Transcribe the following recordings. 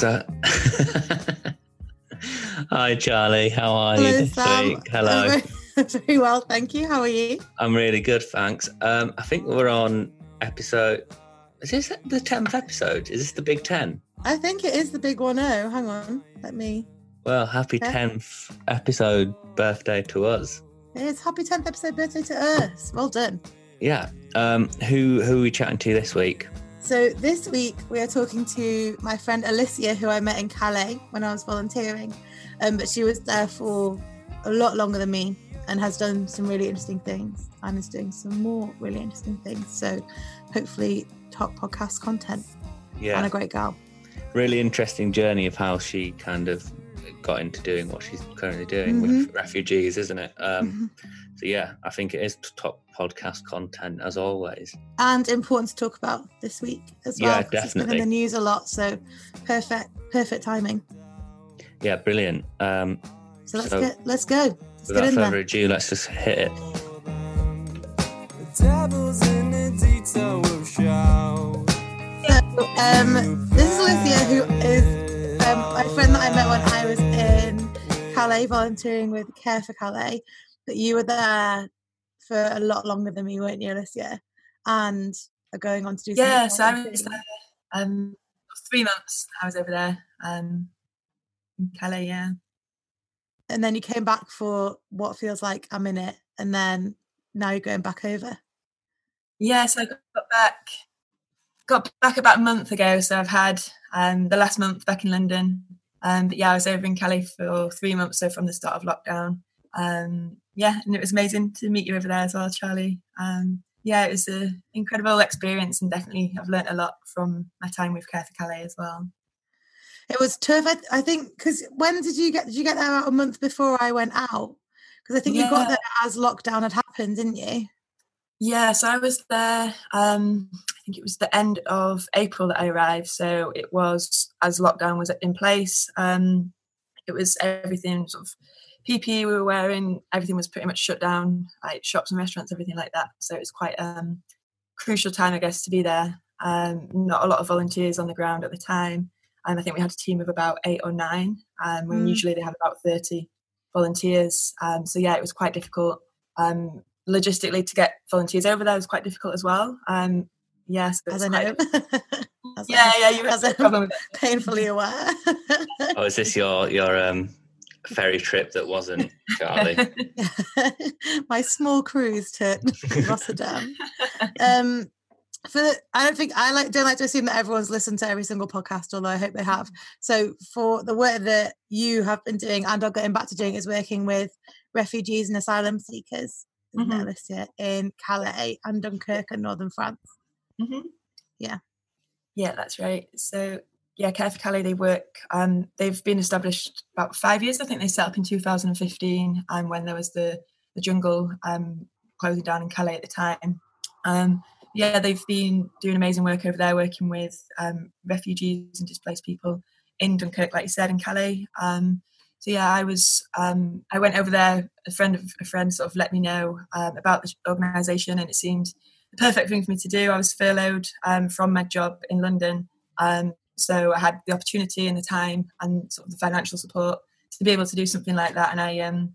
So, hi Charlie, how are Hello, you this Sam. week? Hello, very well, thank you. How are you? I'm really good, thanks. Um, I think we're on episode. Is this the tenth episode? Is this the Big Ten? I think it is the big one. Oh, hang on. Let me. Well, happy tenth episode birthday to us. It's happy 10th episode birthday to us. Well done. Yeah. Um, who who are we chatting to this week? So this week we are talking to my friend Alicia, who I met in Calais when I was volunteering. Um, but she was there for a lot longer than me and has done some really interesting things and is doing some more really interesting things. So hopefully top podcast content and a great girl. really interesting journey of how she kind of got into doing what she's currently doing with refugees, isn't it? Um, so yeah, I think it is top podcast content as always. and important to talk about this week as well. Yeah, 'cause It's been in the news a lot, so perfect, perfect timing. Yeah, brilliant. Um, So let's So, get let's go. Let's get without in further there. ado, let's just hit it. The devil's in the detail of shout. So, um, this is Alicia, who is um, my friend that I met when I was in Calais volunteering with Care for Calais. But you were there for a lot longer than me, weren't you, Alicia? And are going on to do. Yeah, so I was there um, three months. I was over there um, in Calais. Yeah, And then you came back for what feels like a minute, and then now you're going back over. yeah. So I got back, got back about a month ago. So I've had um, the last month back in London. Um, but yeah, I was over in Calais for three months. So from the start of lockdown. Um, yeah, and it was amazing to meet you over there as well, Charlie. Um, yeah, it was an incredible experience, and definitely I've learnt a lot from my time with Care for Calais as well. It was tough. I, I think because when did you get? Did you get there about a month before I went out? Because I think you got there as lockdown had happened, didn't you? Yeah, so I was there. Um, think it was the end of April that I arrived. So it was as lockdown was in place. Um, it was everything sort of PPE we were wearing. Everything was pretty much shut down, like shops and restaurants, everything like that. So it was quite um, crucial time, I guess, to be there. Um, not a lot of volunteers on the ground at the time, and I think we had a team of about eight or nine. Um, when Mm. usually they have about thirty volunteers. Um, so yeah, it was quite difficult. Um, logistically to get volunteers over there was quite difficult as well. Um, yes, As I know. As Yeah, I'm yeah, you as had I'm a problem with it. painfully aware. Oh, is this your your um ferry trip that wasn't Charlie? My small cruise to Rotterdam. Um, for I don't think I like don't like to assume that everyone's listened to every single podcast, although I hope they have. So for the work that you have been doing and are getting back to doing is working with refugees and asylum seekers, isn't it, Mhm. In Calais and Dunkirk and northern France. Mhm. Yeah. Yeah, that's right. So yeah, Care for Calais, they work. Um, they've been established about five years. I think they set up in 2015, and when there was the the jungle um, closing down in Calais at the time. Um, yeah, they've been doing amazing work over there, working with um, refugees and displaced people in Dunkirk, like you said, in Calais. Um, so yeah, I was um, I went over there. A friend of a friend sort of let me know um, about the organisation, and it seemed the perfect thing for me to do. I was furloughed um, from my job in London, um, so I had the opportunity and the time and sort of the financial support to be able to do something like that. And I um,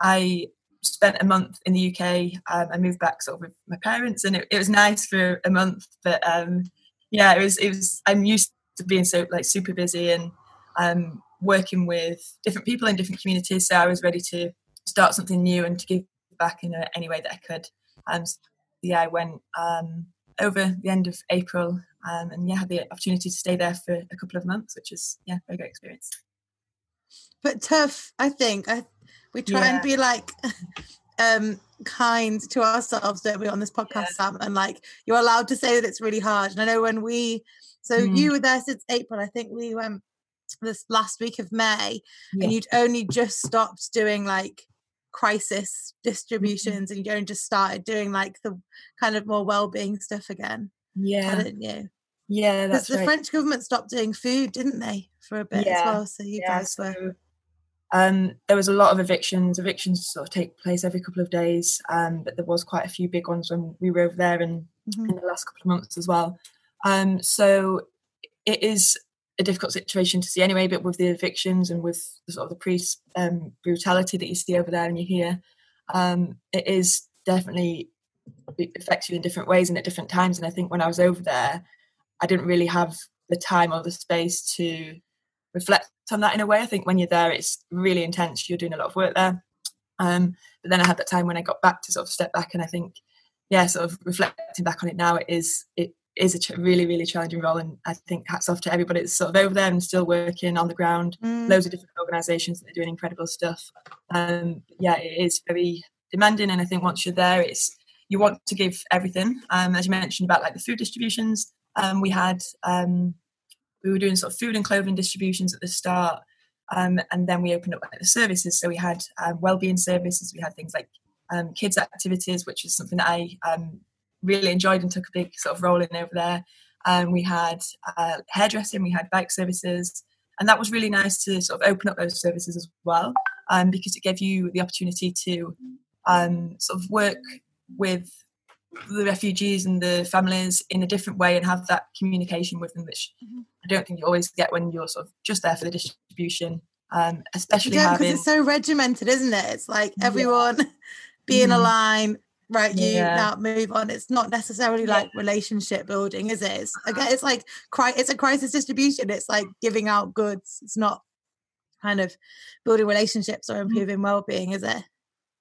I spent a month in the UK. Um, I moved back sort of with my parents, and it, it was nice for a month. But um, yeah, it was it was. I'm used to being so like super busy and um, working with different people in different communities. So I was ready to start something new and to give back in a, any way that I could. Um, yeah, I went um, over the end of April, um, and yeah, had the opportunity to stay there for a couple of months, which is yeah, very great experience. but tough i think i we try and be like um kind to ourselves don't we on this podcast Yeah. sam and like you're allowed to say that it's really hard and i know when we so Mm. you were there since april i think we went this last week of may Yeah. and you'd only just stopped doing like crisis Mm-hmm. distributions and you'd only just started doing like the kind of more well-being stuff again Yeah, hadn't you yeah, that's the right. french government stopped doing food didn't they for a bit as well so you yeah, guys were so, um, there was a lot of evictions. Evictions sort of take place every couple of days, um, but there was quite a few big ones when we were over there and Mhm. in the last couple of months as well. Um, so it is a difficult situation to see anyway, but with the evictions and with the sort of the police um, brutality that you see over there and you hear, um, it is definitely it affects you in different ways and at different times. And I think when I was over there, I didn't really have the time or the space to reflect on that in a way. I think when you're there, it's really intense. You're doing a lot of work there. Um, but then I had that time when I got back to sort of step back, and I think, yeah, sort of reflecting back on it now, it is it is a ch- really really challenging role, and I think hats off to everybody that's sort of over there and still working on the ground. Mm. Loads of different organisations that are doing incredible stuff. Um, yeah, it is very demanding, and I think once you're there, it's you want to give everything. Um, as you mentioned about like the food distributions, um, we had um, we were doing sort of food and clothing distributions at the start, um, and then we opened up like, the services. So we had um, well-being services. We had things like um, kids activities, which is something that I um, really enjoyed and took a big sort of role in over there. Um, we had uh, hairdressing. We had bike services, and that was really nice to sort of open up those services as well, um, because it gave you the opportunity to um, sort of work with the refugees and the families in a different way and have that communication with them, which Mhm. I don't think you always get when you're sort of just there for the distribution. Um, especially Yeah, because having it's so regimented, isn't it? It's like everyone be in a Mhm. line, right? You Yeah. now move on. It's not necessarily like relationship building, is it? It's again, it's like it's a crisis distribution. It's like giving out goods. It's not kind of building relationships or improving well-being, is it?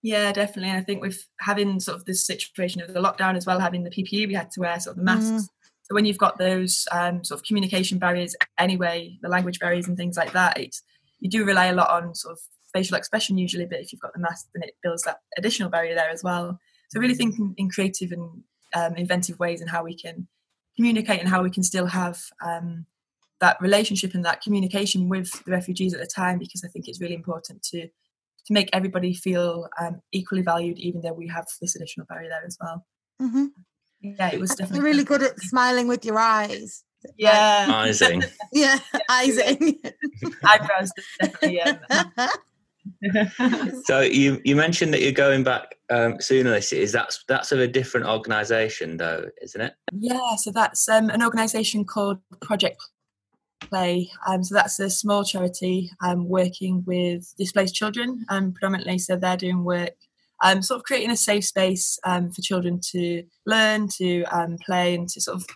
Yeah, definitely. And I think with having sort of this situation of the lockdown as well, having the PPE, we had to wear sort of the masks. Mm. So when you've got those um, sort of communication barriers anyway, the language barriers and things like that, it's, you do rely a lot on sort of facial expression usually, but if you've got the mask, then it builds that additional barrier there as well. So really thinking in creative and um, inventive ways and how we can communicate and how we can still have um, that relationship and that communication with the refugees at the time, because I think it's really important to to make everybody feel um, equally valued, even though we have this additional barrier there as well. Mhm. Yeah, it was You're definitely really good at smiling with your eyes. Like, Yeah, Amazing. yeah, eyesing. eyebrows definitely. Um, So you you mentioned that you're going back um, soon. Is that that's of a different organisation though, isn't it? yeah, so that's um, an organisation called Project Play. Um, so that's a small charity um, working with displaced children, um, predominantly. So they're doing work, um, sort of creating a safe space for children to learn, to play, and to sort of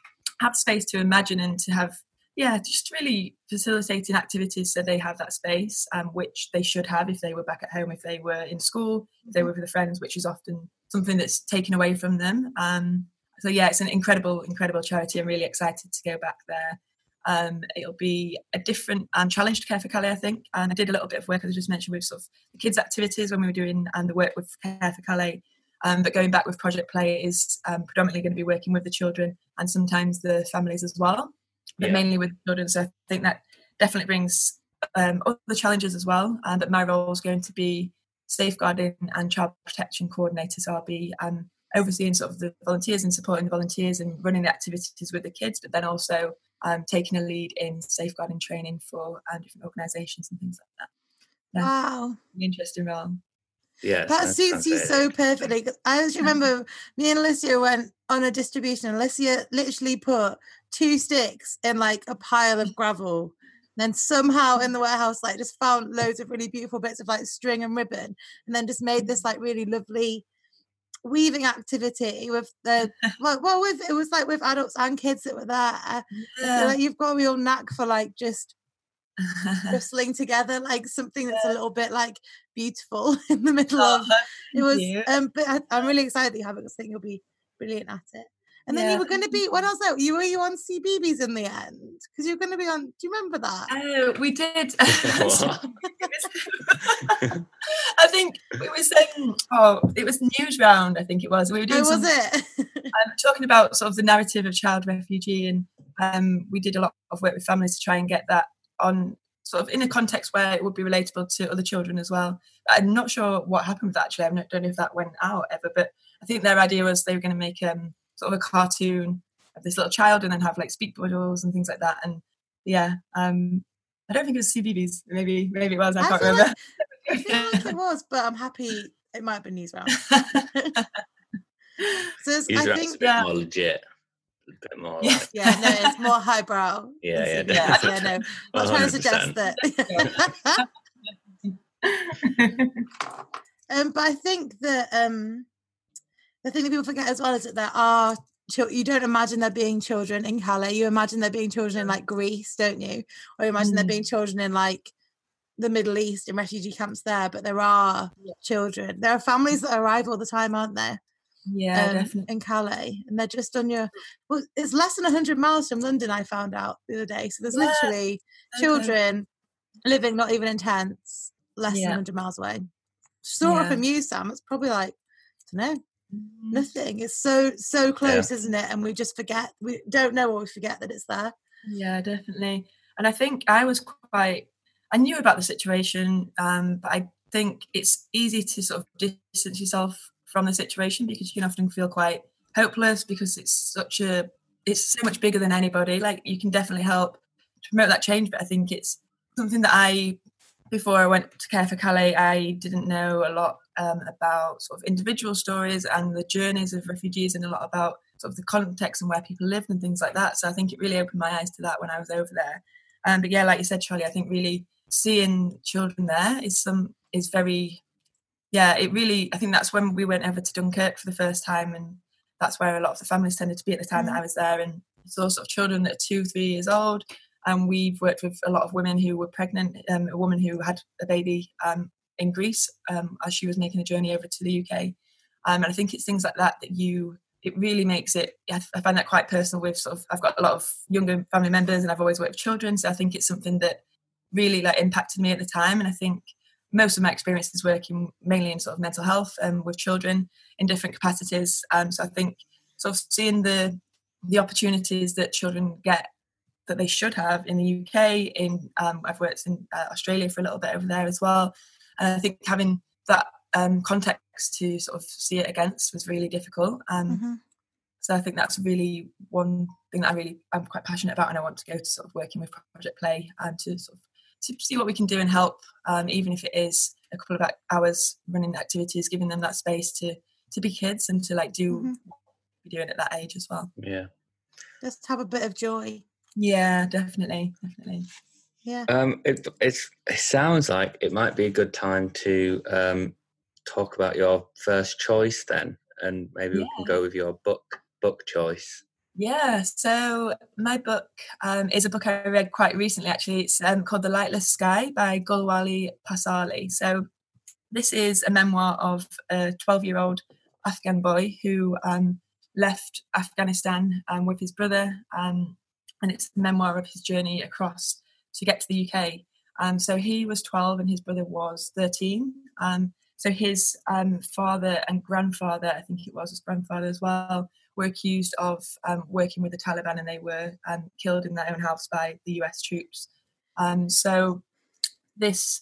have space to imagine and to have, yeah, just really facilitating activities so they have that space, um, which they should have if they were back at home, if they were in school, if they were with their friends, which is often something that's taken away from them. Um, so yeah, it's an incredible, incredible charity. I'm really excited to go back there. Um, it'll be a different um, challenge to Care for Calais, I think. And I did a little bit of work, as I just mentioned, with sort of the kids' activities when we were doing and the work with Care for Calais. Um, but going back with Project Play is um, predominantly going to be working with the children and sometimes the families as well, but Yeah. mainly with children. So I think that definitely brings um, other challenges as well. Um, but my role is going to be safeguarding and child protection coordinator. So I'll be um, overseeing sort of the volunteers and supporting the volunteers and running the activities with the kids, but then also um, taking a lead in safeguarding training for um, different organisations and things like that. Wow. Interesting role. Yeah, That suits you so perfectly. I just remember me and Alicia went on a distribution, and Alicia literally put two sticks in like a pile of gravel. And Then somehow in the warehouse, like just found loads of really beautiful bits of like string and ribbon, and then just made this like really lovely weaving activity with the well, well with it was like with adults and kids that were there. I feel like you've got a real knack for like just rustling together like something that's a little bit like beautiful in the middle of it was you. um but I, i'm really excited that you have it 'cause I think you'll be brilliant at it and then Yeah, you were going to be what else though you were you on CBBC in the end because you were going to be on do you remember that Oh, we did. I think it was um, oh, it was Newsround. I think it was. We were doing oh was it um, talking about sort of the narrative of child refugee, and um, we did a lot of work with families to try and get that on sort of in a context where it would be relatable to other children as well. I'm not sure what happened with that actually. I don't don't know if that went out ever, but I think their idea was they were going to make um, sort of a cartoon of this little child and then have like speak bubbles and things like that. And yeah, um, I don't think it was CBBC. Maybe maybe it was. I, I can't feel remember. I feel like it was but i'm happy it might have been Newsround so it's- i think it's a bit yeah. more legit. Bit more. Yeah. Like, Yeah, no, it's more highbrow. Yeah, yeah, It's- yeah, definitely. no. I'm not trying to suggest that. um, but I think that um, the thing that people forget as well is that there are you don't imagine there being children in Calais. You imagine there being children in like Greece, don't you? Or you imagine there Mm. being children in like the Middle East in refugee camps there. But there are Yeah. children. There are families that arrive all the time, aren't there? Yeah, um, definitely. in Calais, and they're just on your. Well, it's less than hundred miles from London. I found out the other day. So there's Yeah, literally Okay. children living not even in tents, less Yeah. than hundred miles away. Sort Yeah. in Mew, Sam. It's probably like I don't know, Mm. nothing. It's so so close, isn't it? And we just forget. We don't know or we forget that it's there. Yeah, definitely. And I think I was quite, I knew about the situation, um, but I think it's easy to sort of distance yourself from the situation because you can often feel quite hopeless because it's such a, it's so much bigger than anybody. Like you can definitely help to promote that change, but I think it's something that I, before I went to Care for Calais, I didn't know a lot um, about sort of individual stories and the journeys of refugees and a lot about sort of the context and where people lived and things like that. So I think it really opened my eyes to that when I was over there. Um, but yeah, like you said, Charlie, I think really seeing children there is some is very, yeah, it really. I think that's when we went over to Dunkirk for the first time, and that's where a lot of the families tended to be at the time that I was there, and saw sort of children that are two, three years old. And we've worked with a lot of women who were pregnant. Um, a woman who had a baby um, in Greece um, as she was making a journey over to the UK. Um, and I think it's things like that that you it really makes it I I find that quite personal with sort of I've got a lot of younger family members and I've always worked with children so I think it's something that really like impacted me at the time and I think most of my experience is working mainly in sort of mental health um, with children in different capacities um, so I think sort of seeing the the opportunities that children get that they should have in the UK in um, I've worked in uh, Australia for a little bit over there as well and I think having that um, context to sort of see it against was really difficult. Um, Mhm. So I think that's really one thing that I really I'm quite passionate about, and I want to go to sort of working with Project Play and to sort of to see what we can do and help, um, even if it is a couple of hours running activities, giving them that space to to be kids and to like do Mhm. what we're doing at that age as well. Yeah. Just have a bit of joy. Yeah, definitely, definitely. Yeah. Um, it, it's, it sounds like it might be a good time to um, talk about your first choice then, and maybe we can go with your book book choice. Yeah, so my book um, is a book I read quite recently. Actually, it's um, called *The Lightless Sky* by Gulwali Passarlay. So this is a memoir of a 12-year-old Afghan boy who um, left Afghanistan um, with his brother, um, and it's a memoir of his journey across to get to the UK. Um, so he was 12 and his brother was 13. Um, so his father and grandfather, I think it was his grandfather as well, were accused of um, working with the Taliban and they were um, killed in their own house by the US troops. Um, so this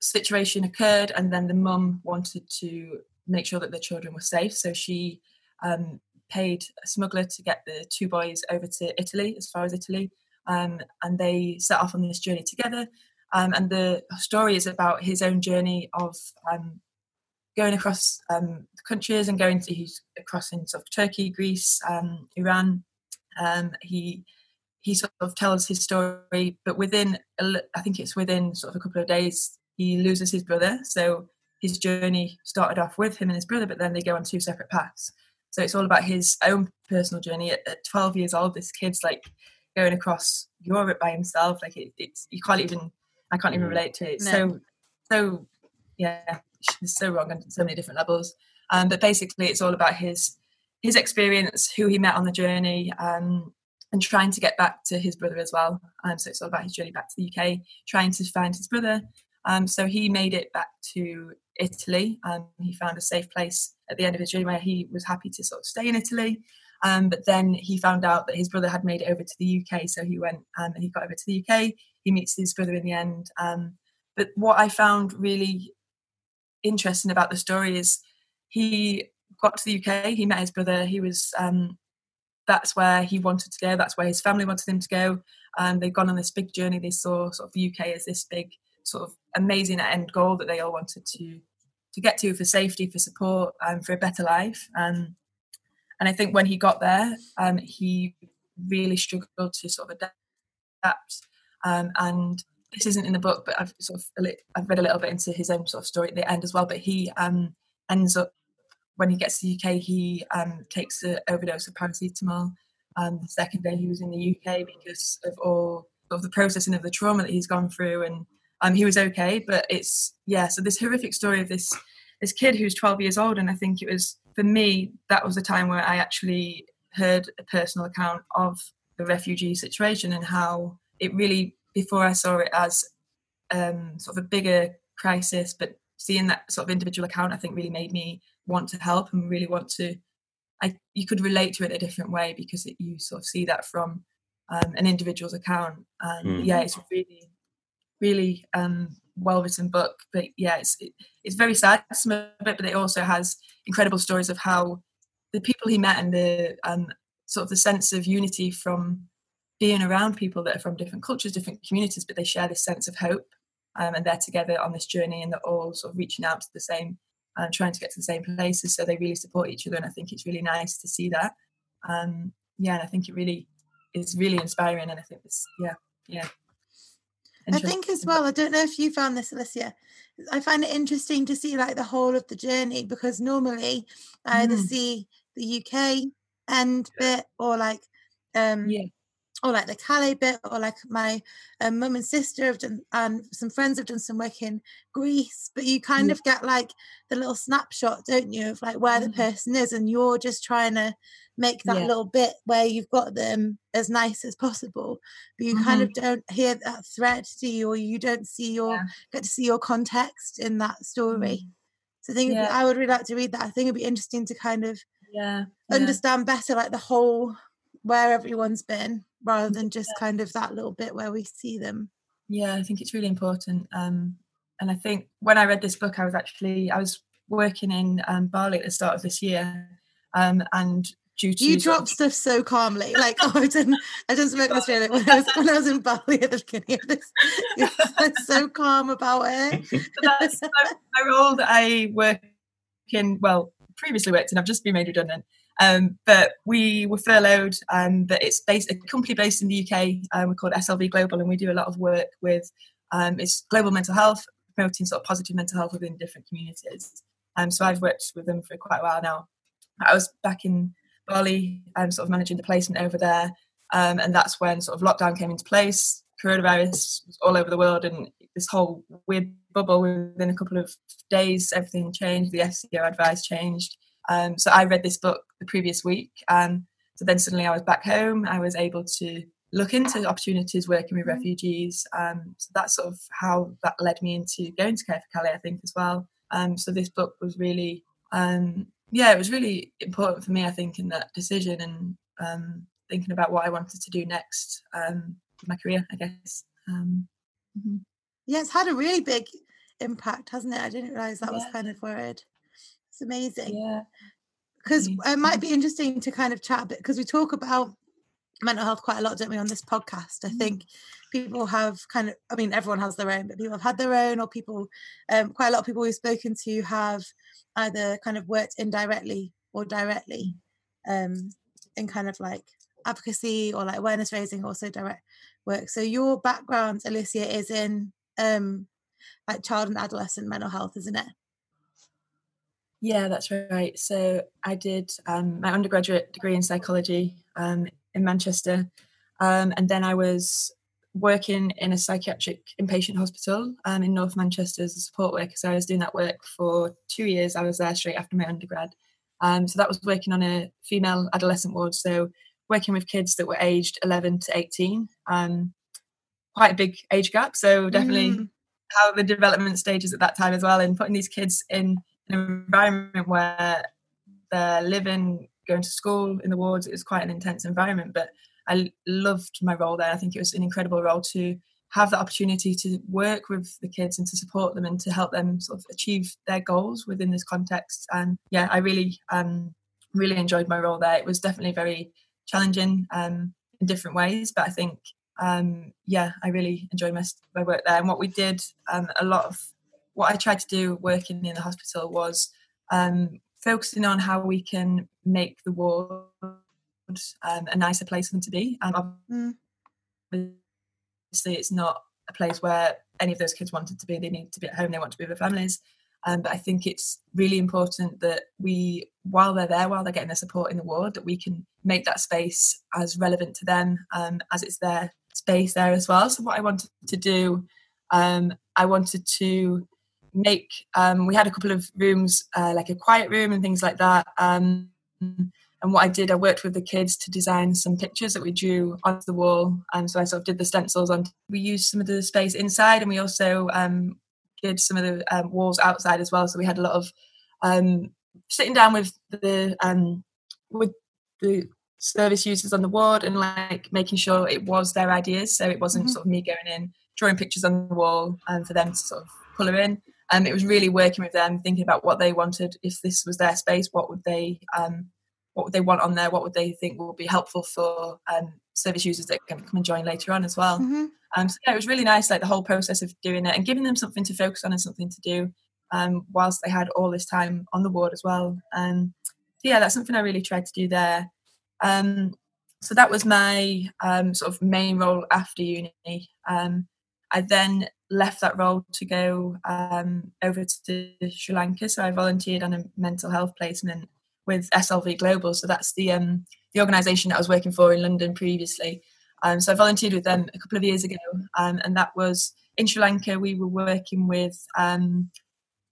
situation occurred, and then the mum wanted to make sure that the children were safe. So she um, paid a smuggler to get the two boys over to Italy, as far as Italy, um, and they set off on this journey together. And the story is about his own journey of going across um, the countries and going to he's crossing sort of Turkey, Greece, um, Iran. Um, he he sort of tells his story, but within I think it's within sort of a couple of days he loses his brother. So his journey started off with him and his brother, but then they go on two separate paths. So it's all about his own personal journey. At, at 12 years old, this kid's like going across Europe by himself. Like it, it's you can't even I can't even Mm. relate to it. No. so so yeah, it's so wrong on so many different levels. Um, but basically, it's all about his his experience, who he met on the journey, um, and trying to get back to his brother as well. Um, so it's all about his journey back to the UK, trying to find his brother. Um, so he made it back to Italy. Um, he found a safe place at the end of his journey where he was happy to sort of stay in Italy. Um, but then he found out that his brother had made it over to the UK. So he went and he got over to the UK. He meets his brother in the end. But what I found really interesting about the story is he got to the UK. He met his brother. He was um, that's where he wanted to go. That's where his family wanted him to go. Um, they've gone on this big journey. They saw sort of the UK as this big sort of amazing end goal that they all wanted to to get to for safety, for support, and for a better life. Um, and I think when he got there, um, he really struggled to sort of adapt. Um, and this isn't in the book, but I've sort of I've read a little bit into his own sort of story at the end as well. But he um, ends up when he gets to the UK, he um, takes an overdose of paracetamol. Um, the second day he was in the UK because of all of the processing of the trauma that he's gone through, and um, he was okay. But it's yeah, so this horrific story of this this kid who's 12 years old, and I think it was for me that was a time where I actually heard a personal account of the refugee situation and how it really before I saw it as um, sort of a bigger crisis, but seeing that sort of individual account, I think really made me want to help and really want to. I you could relate to it a different way because it, you sort of see that from um, an individual's account. And mm. yeah, it's really, really um, well written book. But yeah, it's it, it's very sad some of it, but it also has incredible stories of how the people he met and the um, sort of the sense of unity from being around people that are from different cultures, different communities, but they share this sense of hope. Um, and they're together on this journey and they're all sort of reaching out to the same and um, trying to get to the same places. So they really support each other. And I think it's really nice to see that. Um, yeah, and I think it really is really inspiring. And I think this, yeah, yeah. I think as well, I don't know if you found this, Alicia. I find it interesting to see like the whole of the journey because normally I either mm. see the UK end bit or like um yeah or like the Calais bit, or like my um, mum and sister have done, and some friends have done some work in Greece. But you kind mm. of get like the little snapshot, don't you, of like where mm. the person is, and you're just trying to make that yeah. little bit where you've got them as nice as possible. But you mm-hmm. kind of don't hear that thread, do you, or you don't see your yeah. get to see your context in that story. Mm. So I think yeah. I would really like to read that. I think it'd be interesting to kind of yeah understand better like the whole where everyone's been rather than just kind of that little bit where we see them. Yeah, I think it's really important. Um, and I think when I read this book, I was actually I was working in um, Bali at the start of this year, um, and due to you dropped stuff so calmly, like oh, I didn't I didn't speak Australia when I was when I was in Bali at the beginning of this. You're so calm about it. that's my role that I work in. Well, previously worked in. I've just been made redundant. Um, but we were furloughed, and but it's based a company based in the UK. Um, we're called SLV Global, and we do a lot of work with um, it's global mental health, promoting sort of positive mental health within different communities. Um, so I've worked with them for quite a while now. I was back in Bali, um, sort of managing the placement over there, um, and that's when sort of lockdown came into place. Coronavirus was all over the world, and this whole weird bubble within a couple of days, everything changed. The FCO advice changed. Um, so I read this book the previous week. Um, so then suddenly I was back home. I was able to look into opportunities working with refugees. Um, so that's sort of how that led me into going to Care for Calais, I think, as well. Um, so this book was really, um, yeah, it was really important for me, I think, in that decision and um, thinking about what I wanted to do next um, my career, I guess. Um, mm-hmm. Yeah, it's had a really big impact, hasn't it? I didn't realize that yeah. was kind of where it's amazing. Yeah. Because it might be interesting to kind of chat a bit because we talk about mental health quite a lot, don't we, on this podcast? I mm. think people have kind of, I mean, everyone has their own, but people have had their own, or people, um, quite a lot of people we've spoken to have either kind of worked indirectly or directly um, in kind of like advocacy or like awareness raising, also direct work. So your background, Alicia, is in um, like child and adolescent mental health, isn't it? Yeah, that's right. So I did um, my undergraduate degree in psychology um, in Manchester, um, and then I was working in a psychiatric inpatient hospital um, in North Manchester as a support worker. So I was doing that work for two years. I was there straight after my undergrad. Um, so that was working on a female adolescent ward. So working with kids that were aged 11 to 18. Um, quite a big age gap. So definitely mm. how the development stages at that time as well, and putting these kids in an environment where they're living, going to school in the wards. It was quite an intense environment, but I loved my role there. I think it was an incredible role to have the opportunity to work with the kids and to support them and to help them sort of achieve their goals within this context. And yeah, I really, um, really enjoyed my role there. It was definitely very challenging um, in different ways, but I think, um, yeah, I really enjoyed my, my work there. And what we did um, a lot of what I tried to do working in the hospital was um, focusing on how we can make the ward um, a nicer place for them to be. Um, Mm. obviously, it's not a place where any of those kids wanted to be. They need to be at home. They want to be with their families. Um, but I think it's really important that we, while they're there, while they're getting the support in the ward, that we can make that space as relevant to them um, as it's their space there as well. So what I wanted to do, um, I wanted to make. Um, we had a couple of rooms, uh, like a quiet room and things like that. Um, and what I did, I worked with the kids to design some pictures that we drew onto the wall. And so I sort of did the stencils on. We used some of the space inside, and we also um, did some of the um, walls outside as well. So we had a lot of um, sitting down with the um, with the service users on the ward and like making sure it was their ideas. So it wasn't Mhm. sort of me going in drawing pictures on the wall and for them to sort of pull her in. Um, it was really working with them, thinking about what they wanted. If this was their space, what would they um, what would they want on there? What would they think would be helpful for um, service users that can come and join later on as well? Mhm. Um, so yeah, it was really nice, like the whole process of doing it and giving them something to focus on and something to do, um, whilst they had all this time on the ward as well. Um, so yeah, that's something I really tried to do there. Um, so that was my um, sort of main role after uni. Um, I then left that role to go um, over to Sri Lanka. So I volunteered on a mental health placement with SLV Global. So that's the um, the organisation that I was working for in London previously. Um, so I volunteered with them a couple of years ago, um, and that was in Sri Lanka. We were working with um,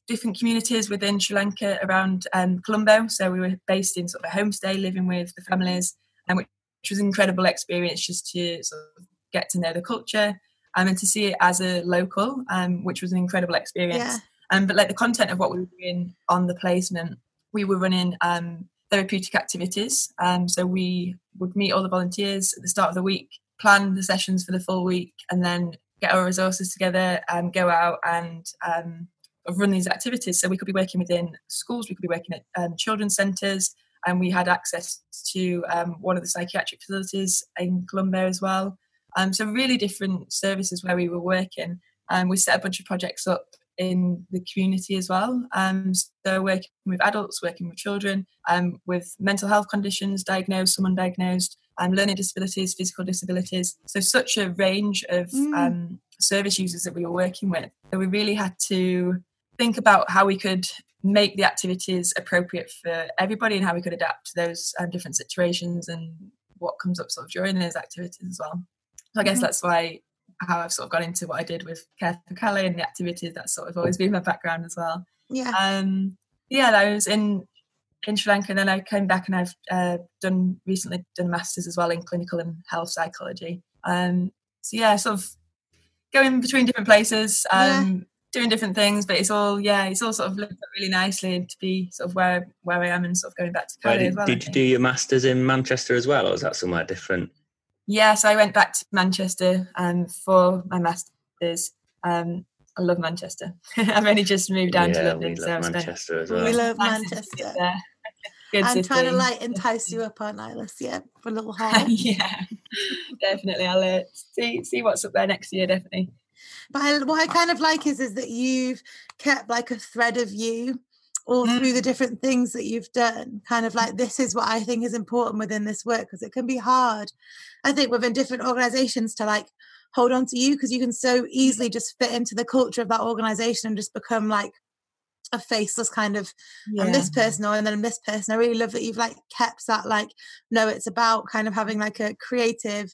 different communities within Sri Lanka around um, Colombo. So we were based in sort of a homestay, living with the families, and which, which was an incredible experience just to sort of get to know the culture um, and to see it as a local, um, which was an incredible experience. Yeah. Um, but like the content of what we were doing on the placement, we were running um, therapeutic activities. Um, so we would meet all the volunteers at the start of the week, plan the sessions for the full week, and then get our resources together and go out and um, run these activities. So we could be working within schools, we could be working at um, children's centres, and we had access to um, one of the psychiatric facilities in Colombo as well. Um, so really different services where we were working. And we set a bunch of projects up in the community as well. Um, so working with adults, working with children, um, with mental health conditions, diagnosed, some undiagnosed, um, learning disabilities, physical disabilities. So such a range of Mm. um, service users that we were working with. So we really had to think about how we could make the activities appropriate for everybody and how we could adapt to those um, different situations and what comes up sort of during those activities as well. So I guess Mhm. that's why how I've sort of got into what I did with Care for Calais and the activities. That's sort of always been my background as well. Yeah. Um, yeah, I was in in Sri Lanka, and then I came back and I've uh, done recently done a masters as well in clinical and health psychology. Um, so yeah, sort of going between different places, Yeah. um, doing different things, but it's all yeah, it's all sort of looked up really nicely to be sort of where where I am and sort of going back to Where Calais did, as well. Did you do your masters in Manchester as well, or was that somewhere different? Yeah, so I went back to Manchester um, for my masters. Um, I love Manchester. I've only just moved down to London, we so love I've spent Manchester as We love Manchester. visit there. Good I'm trying to like entice you up on Iris, yeah, for a little haul. yeah, definitely. I'll uh, see see what's up there next year. Definitely. But I, what I kind of like is is that you've kept like a thread of you all mm. through the different things that you've done. Kind of like mm. this is what I think is important within this work because it can be hard. I think within different organizations to like hold on to you because you can so easily just fit into the culture of that organization and just become like a faceless kind of I'm this person or and then I'm this person. I really love that you've like kept that like no, it's about kind of having like a creative mm.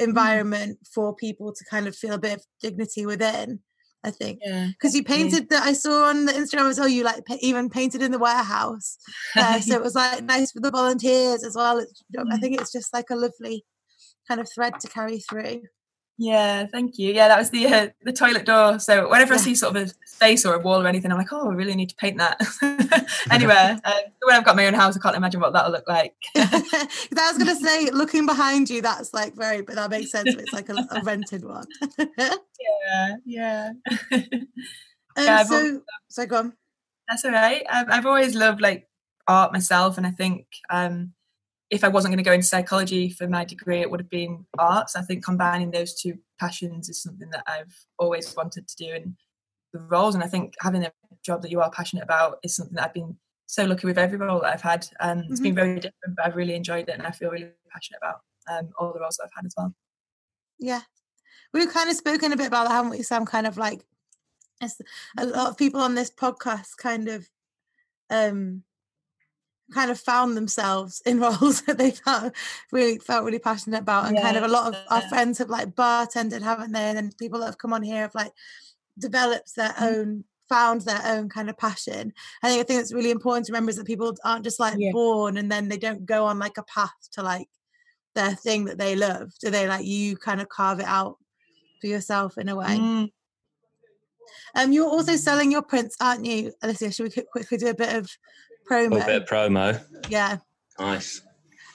environment for people to kind of feel a bit of dignity within. I think yeah. because you painted that I saw on the Instagram as well. You like even painted in the warehouse, uh, so it was like nice for the volunteers as well. It's, I Mm. think it's just like a lovely kind of thread to carry through. Yeah, thank you. Yeah, that was the uh, the toilet door. So whenever I see sort of a space or a wall or anything, I'm like, oh, I really need to paint that. anywhere. Uh, when I've got my own house, I can't imagine what that'll look like. I was gonna say, looking behind you, that's like very, but that makes sense. It's like a, a rented one. yeah, yeah. Um, Yeah, I've al- so, so go on. That's all right. Um, I've always loved like art myself, and I think um, if I wasn't going to go into psychology for my degree, it would have been arts. I think combining those two passions is something that I've always wanted to do in the roles, and I think having a job that you are passionate about is something that I've been so lucky with every role that I've had. Um, It's Mhm. been very different, but I've really enjoyed it, and I feel really passionate about um, all the roles that I've had as well. Yeah. We've kind of spoken a bit about that, haven't we, Sam? Kind of like a lot of people on this podcast kind of um kind of found themselves in roles that they felt really felt really passionate about and kind of a lot of our friends have like bartended haven't they? And then people that have come on here have like developed their Mhm. own found their own kind of passion. I think i think it's really important to remember is that people aren't just like Yeah. born and then they don't go on like a path to like their thing that they love do they? Like you kind of carve it out for yourself in a way. Mm. um you're also selling your prints aren't you alicia? Should we quickly do a bit of A promo little bit of promo. yeah Nice.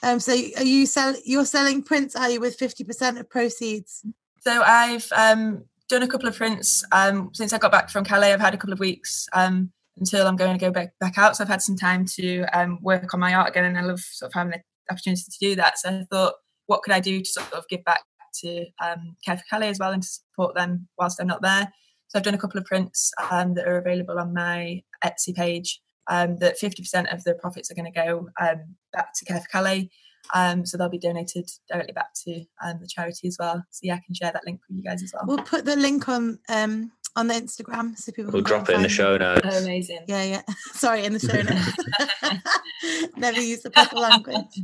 um so are you sell you're selling prints are you with 50% of proceeds So I've um, done a couple of prints um, since I got back from Calais. I've had a couple of weeks um, until I'm going to go back back out. So I've had some time to um, work on my art again, and I love sort of having the opportunity to do that. So I thought, what could I do to sort of give back to um, Care for Calais as well and to support them whilst I'm not there? So I've done a couple of prints um, that are available on my Etsy page. Um, that 50% of the profits are going to go um, back to Care for Calais. Um, so they'll be donated directly back to um, the charity as well. So yeah, I can share that link with you guys as well. we'll put the link on um on the instagram so people We'll can drop it in the show notes. Oh, amazing. yeah yeah sorry in the show notes never use the proper language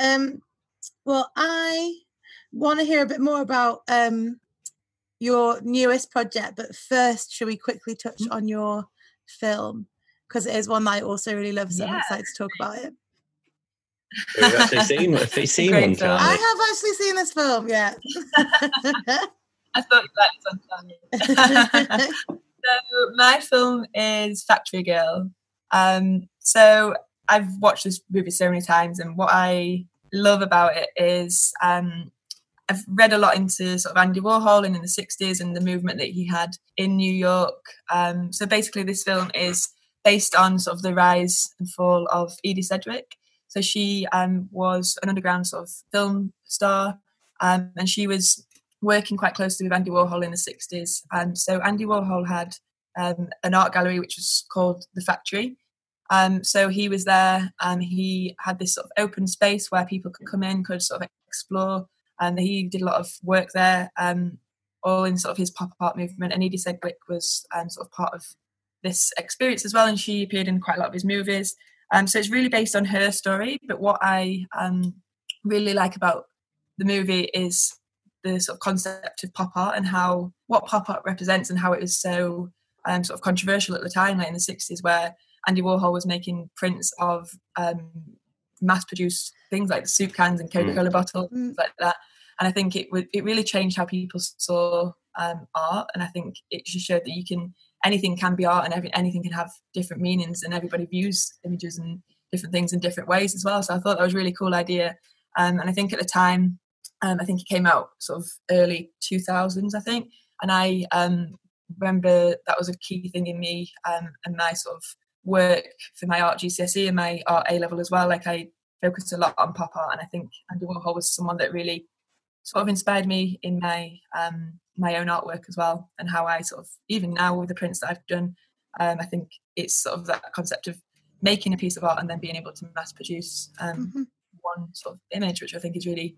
um well i want to hear a bit more about um your newest project but first should we quickly touch Mm. on your film because it is one that i also really love so i'm Yeah. excited to talk about it We've actually seen, have you seen one, film. i have actually seen this film yeah I thought you liked it So my film is Factory Girl. Um, so I've watched this movie so many times, and what I love about it is um, I've read a lot into sort of Andy Warhol and in the '60s and the movement that he had in New York. Um, so basically, this film is based on sort of the rise and fall of Edie Sedgwick. So she um, was an underground sort of film star, um, and she was working quite closely with Andy Warhol in the 60s. And so Andy Warhol had um, an art gallery which was called The Factory. Um, so he was there and he had this sort of open space where people could come in, could sort of explore. And he did a lot of work there, um, all in sort of his pop art movement. And Edie Sedgwick was um, sort of part of this experience as well. And she appeared in quite a lot of his movies. Um, so it's really based on her story. But what I um, really like about the movie is the sort of concept of pop art and how what pop art represents and how it was so um, sort of controversial at the time, like in the 60s, where Andy Warhol was making prints of um, mass-produced things like the soup cans and Coca-Cola bottles, Mm. things like that. And I think it would it really changed how people saw um, art, and I think it just showed that you can anything can be art, and every, anything can have different meanings, and everybody views images and different things in different ways as well. So I thought that was a really cool idea, um, and I think at the time, um, I think it came out sort of early 2000s, I think, and I um, remember that was a key thing in me um, and my sort of work for my art GCSE and my art A level as well. Like I focused a lot on pop art, and I think Andy Warhol was someone that really sort of inspired me in my um, my own artwork as well, and how I sort of even now with the prints that I've done, um, I think it's sort of that concept of making a piece of art and then being able to mass produce um, Mhm. one sort of image, which I think is really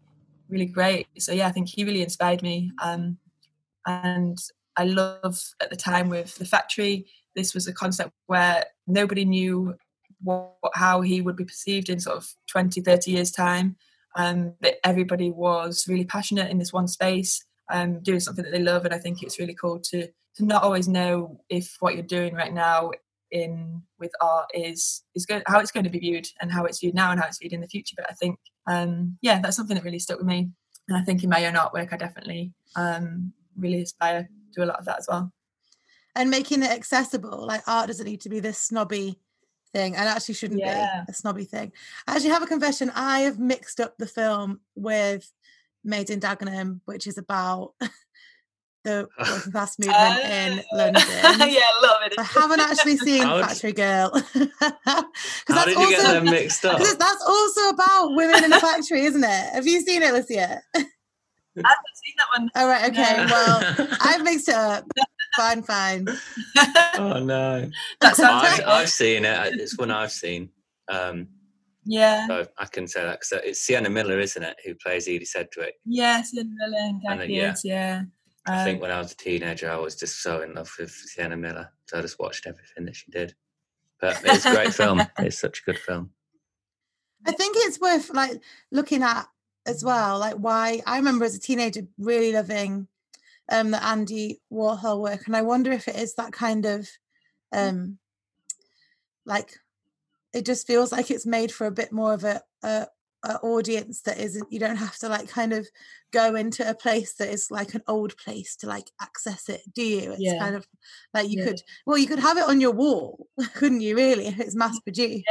really great. So yeah, I think he really inspired me, um, and I love at the time with the factory. This was a concept where nobody knew what, how he would be perceived in sort of 20, 30 years' time. Um, but everybody was really passionate in this one space, um, doing something that they love. And I think it's really cool to to not always know if what you're doing right now in with art is is good, how it's going to be viewed and how it's viewed now and how it's viewed in the future. But I think, um, yeah, that's something that really stuck with me. And I think in my own artwork, I definitely um, really aspire to a lot of that as well. and making it accessible like art doesn't need to be this snobby thing and actually shouldn't Yeah. be a snobby thing i actually have a confession i have mixed up the film with made in dagenham which is about the working class movement in london oh. yeah, love it. I haven't actually seen How did- Factory Girl. Because How that's did you also get them mixed up? 'cause that's also about women in a factory, isn't it? Have you seen it, Lucia? I haven't seen that one. All right, okay. No. Well, I've mixed it up. Fine, fine. oh no, that sounds I've. I've seen it. It's one I've seen. Um, Yeah. so I can say that because it's Sienna Miller, isn't it, who plays Edie Sedgwick? Yes, Cinderella and Guy And then, yeah. Yeah. I think Um, when I was a teenager, I was just so in love with Sienna Miller, so I just watched everything that she did. But it's a great film. It's such a good film. I think it's worth like looking at as well, like why I remember as a teenager really loving um the Andy Warhol work, and I wonder if it is that kind of um like it just feels like it's made for a bit more of a, a, a audience that isn't you don't have to like kind of go into a place that is like an old place to like access it do you it's Yeah. kind of like you Yeah. could well you could have it on your wall couldn't you really if it's mass produced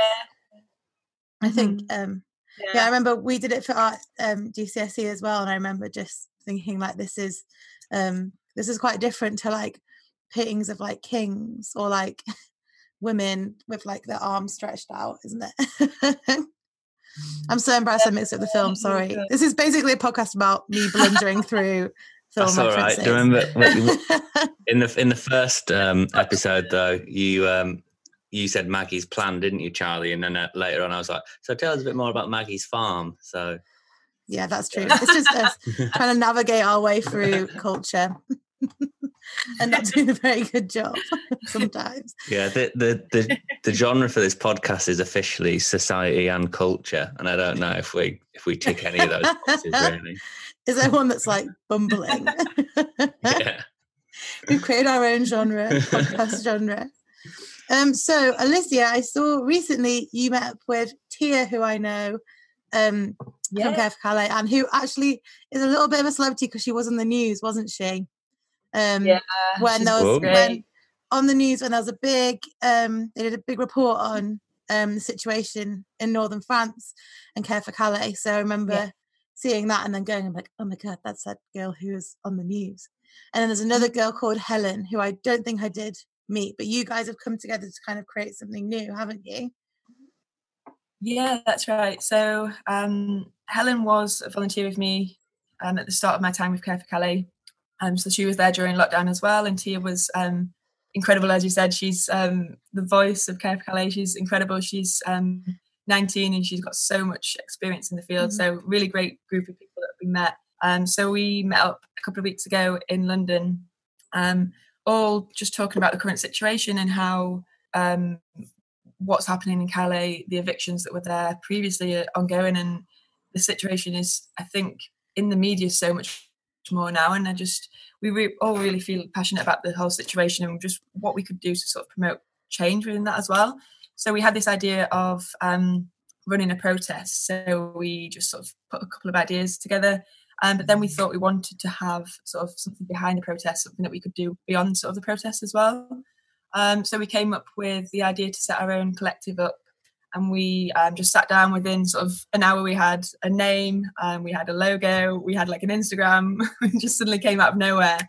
i think um yeah. I remember we did it for our um, GCSE as well, and I remember just thinking like this is um, this is quite different to like paintings of like kings or like women with like their arms stretched out, isn't it? I'm so embarrassed I mixed up the film. Sorry, this is basically a podcast about me blundering through film That's all right. Do you remember in the in the first um, episode though? You um, you said Maggie's plan, didn't you, Charlie? And then uh, later on, I was like, "So tell us a bit more about Maggie's farm." So yeah, that's true. It's just us trying to navigate our way through culture. and not doing a very good job sometimes. yeah, the, the the the genre for this podcast is officially society and culture, and I don't know if we if we tick any of those boxes really. Is there one that's like bumbling? Yeah. We've created our own genre, podcast genre. Um, so Alicia, I saw recently you met up with Tia, who I know um, from Yeah. Care for Calais, and who actually is a little bit of a celebrity because she was in the news, wasn't she? Um, Yeah, when there was when, on the news when there was a big um they did a big report on um the situation in northern France and Care for Calais. So I remember seeing that and then going, I'm like, oh my god, that's that girl who was on the news. And then there's another girl called Helen who I don't think I did meet, but you guys have come together to kind of create something new, haven't you? Yeah, that's right. So um, Helen was a volunteer with me um, at the start of my time with Care for Calais. Um, so she was there during lockdown as well, and Tia was um, incredible, as you said. She's um, the voice of Care for Calais. She's incredible. She's um, 19 and she's got so much experience in the field. Mhm. So really great group of people that we met. Um, so we met up a couple of weeks ago in London, um, all just talking about the current situation and how um, what's happening in Calais, the evictions that were there previously are ongoing, and the situation is, I think, in the media so much more now. And I just, we re- all really feel passionate about the whole situation and just what we could do to sort of promote change within that as well. So we had this idea of um, running a protest. So we just sort of put a couple of ideas together. Um, but then we thought we wanted to have sort of something behind the protest, something that we could do beyond sort of the protest as well. Um, so we came up with the idea to set our own collective up, and we um, just sat down within sort of an hour. We had a name, um, we had a logo, we had like an Instagram. just suddenly came out of nowhere.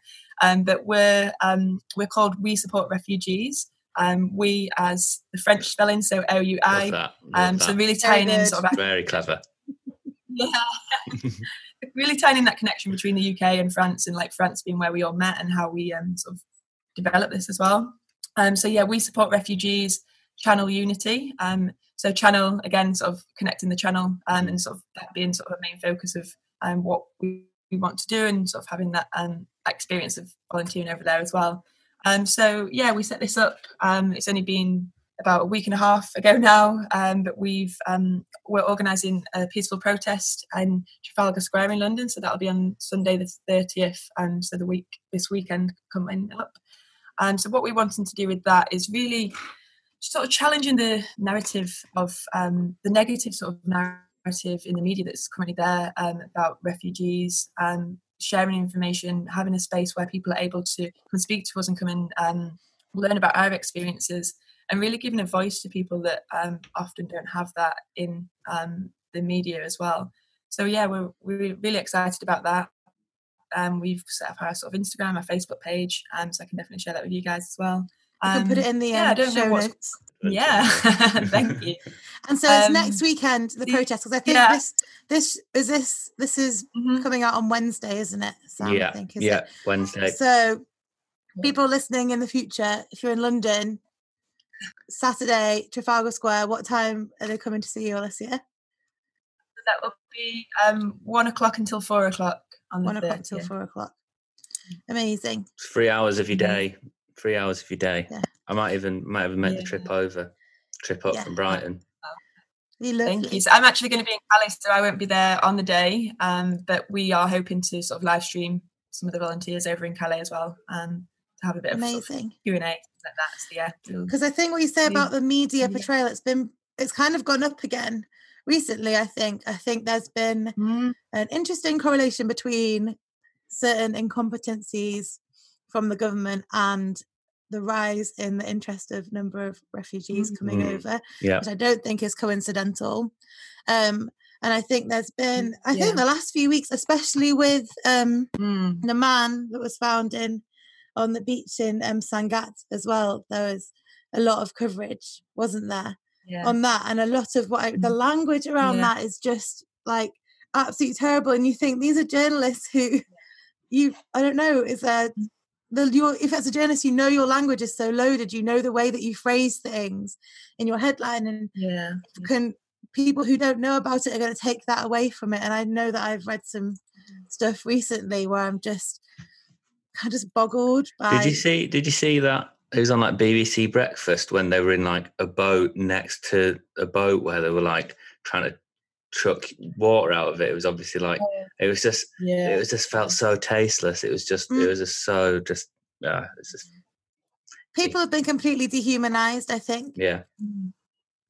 Um, but we're um, we're called Oui Support Refugees. Um, we as the French spelling, so O U Love I. that. Love Um, so really Very tying in sort of Very clever. yeah. really tying in that connection between the UK and France, and like France being where we all met and how we um, sort of develop this as well. Um, so yeah, we support refugees, channel unity. Um, so channel again, sort of connecting the channel, um, and sort of that being sort of a main focus of um, what we, we want to do, and sort of having that um, experience of volunteering over there as well. Um, so yeah, we set this up. Um, it's only been about a week and a half ago now, um, but we've um, we're organising a peaceful protest in Trafalgar Square in London. So that'll be on Sunday the thirtieth, and so the week this weekend coming up. Um, so what we're wanting to do with that is really sort of challenging the narrative of um, the negative sort of narrative in the media that's currently there um, about refugees, um, sharing information, having a space where people are able to come speak to us and come and um, learn about our experiences, and really giving a voice to people that um, often don't have that in um, the media as well. So yeah, we're we're really excited about that. Um, we've set up our sort of Instagram, our Facebook page, um, so I can definitely share that with you guys as well. You can put Um, it in the yeah, I um, don't know show what's- notes. yeah, thank you. And so it's Um, next weekend, the the- protest, because I think yeah. this this is this this is Mhm. coming out on Wednesday, isn't it? Sam, I yeah. think, is Yeah. it? Wednesday. So people listening in the future, if you're in London, Saturday, Trafalgar Square, what time are they coming to see you, Alicia? That will be um, one o'clock until four o'clock on the One o'clock 30th. till four o'clock. Amazing. Three hours of your Mhm. day. Three hours of your day. Yeah. I might even might even make the trip over, trip up Yeah. from Brighton. You. Thank you. So I'm actually going to be in Calais, so I won't be there on the day. Um, but we are hoping to sort of live stream some of the volunteers over in Calais as well, um, to have a bit of sort of Amazing. Q and A like that. So yeah, Because I think what you say Yeah. about the media portrayal, it's been it's kind of gone up again recently. I think. I think there's been Mm, an interesting correlation between certain incompetencies from the government and the rise in the interest of number of refugees coming Mm. over, Yeah. which I don't think is coincidental. Um, and I think there's been, I Yeah. think the last few weeks, especially with um, mm, the man that was found in on the beach in um, Sangatte as well, there was a lot of coverage, wasn't there? yeah. on that and a lot of what I, the Mm. language around Yeah. that is just like absolutely terrible and you think these are journalists who you i don't know is there Mm. The your if as a journalist you know your language is so loaded you know the way that you phrase things in your headline and yeah. can people who don't know about it are going to take that away from it and i know that i've read some Mm-hmm. stuff recently where i'm just kind of just boggled by Did you see? Did you see that? It was on like BBC Breakfast when they were in like a boat next to a boat where they were like trying to chuck water out of it. It was obviously like it was just Yeah. it was just felt so tasteless. It was just Mm. it was just so just yeah. It's just people have been completely dehumanized i think yeah. Mm,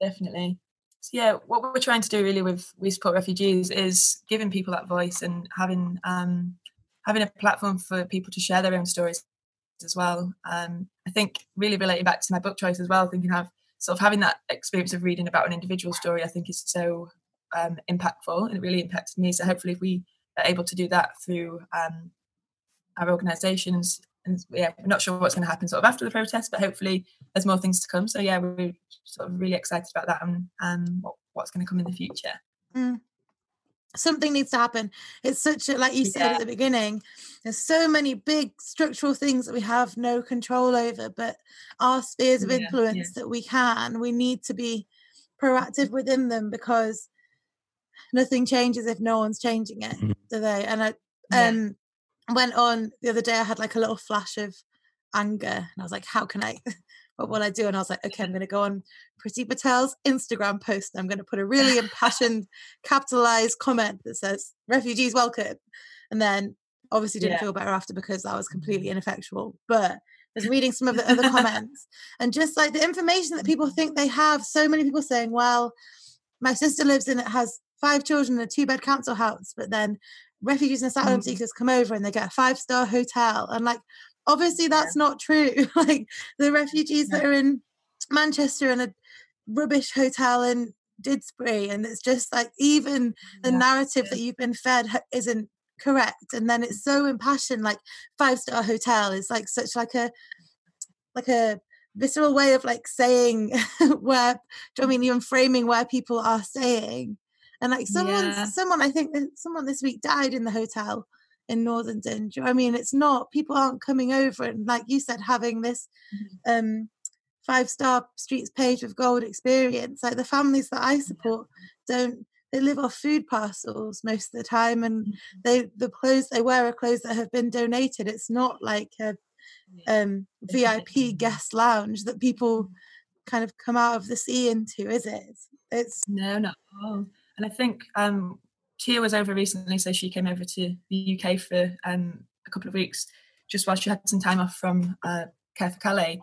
Definitely. So yeah, what we're trying to do really with Oui Support Refugees is giving people that voice and having um, having a platform for people to share their own stories as well. Um, I think really relating back to my book choice as well, thinking of sort of having that experience of reading about an individual story, I think is so um, impactful and it really impacted me. So hopefully, if we are able to do that through um, our organisations, and yeah, we're not sure what's going to happen sort of after the protest, but hopefully there's more things to come. So yeah, we're sort of really excited about that and um, what, what's going to come in the future. something needs to happen. It's such a like you said Yeah. at the beginning. There's so many big structural things that we have no control over, but our spheres of Yeah, yeah. influence that we can, we need to be proactive within them because nothing changes if no one's changing it, Mhm. do they? And I Yeah. um went on the other day. I had like a little flash of anger, and I was like, "How can I?" What will I do? And I was like, okay, I'm going to go on Priti Patel's Instagram post. And I'm going to put a really impassioned, capitalized comment that says "refugees welcome," and then obviously didn't Yeah. feel better after because that was completely ineffectual. But I was reading some of the other comments and just like the information that people think they have. So many people saying, "Well, my sister lives in it, has five children in a two bed council house, but then refugees and asylum Mhm. seekers come over and they get a five star hotel." And like, obviously, that's not true. like the refugees that are in Manchester in a rubbish hotel in Didsbury, and it's just like even the Yeah, narrative that you've been fed isn't correct and then it's so impassioned like five star hotel is like such like a like a visceral way of like saying where do you know I mean even framing where people are saying and like someone Yeah. someone I think someone this week died in the hotel in Northern Do you know what I mean it's not people aren't coming over and like you said having this um five star streets page with gold experience. Like the families that I support don't they live off food parcels most of the time and Mm-hmm. they the clothes they wear are clothes that have been donated. It's not like a um vip guest lounge that people kind of come out of the sea into is it? It's, it's No, not at all. And I think um, Tia was over recently, so she came over to the UK for um, a couple of weeks, just while she had some time off from uh, Care for Calais.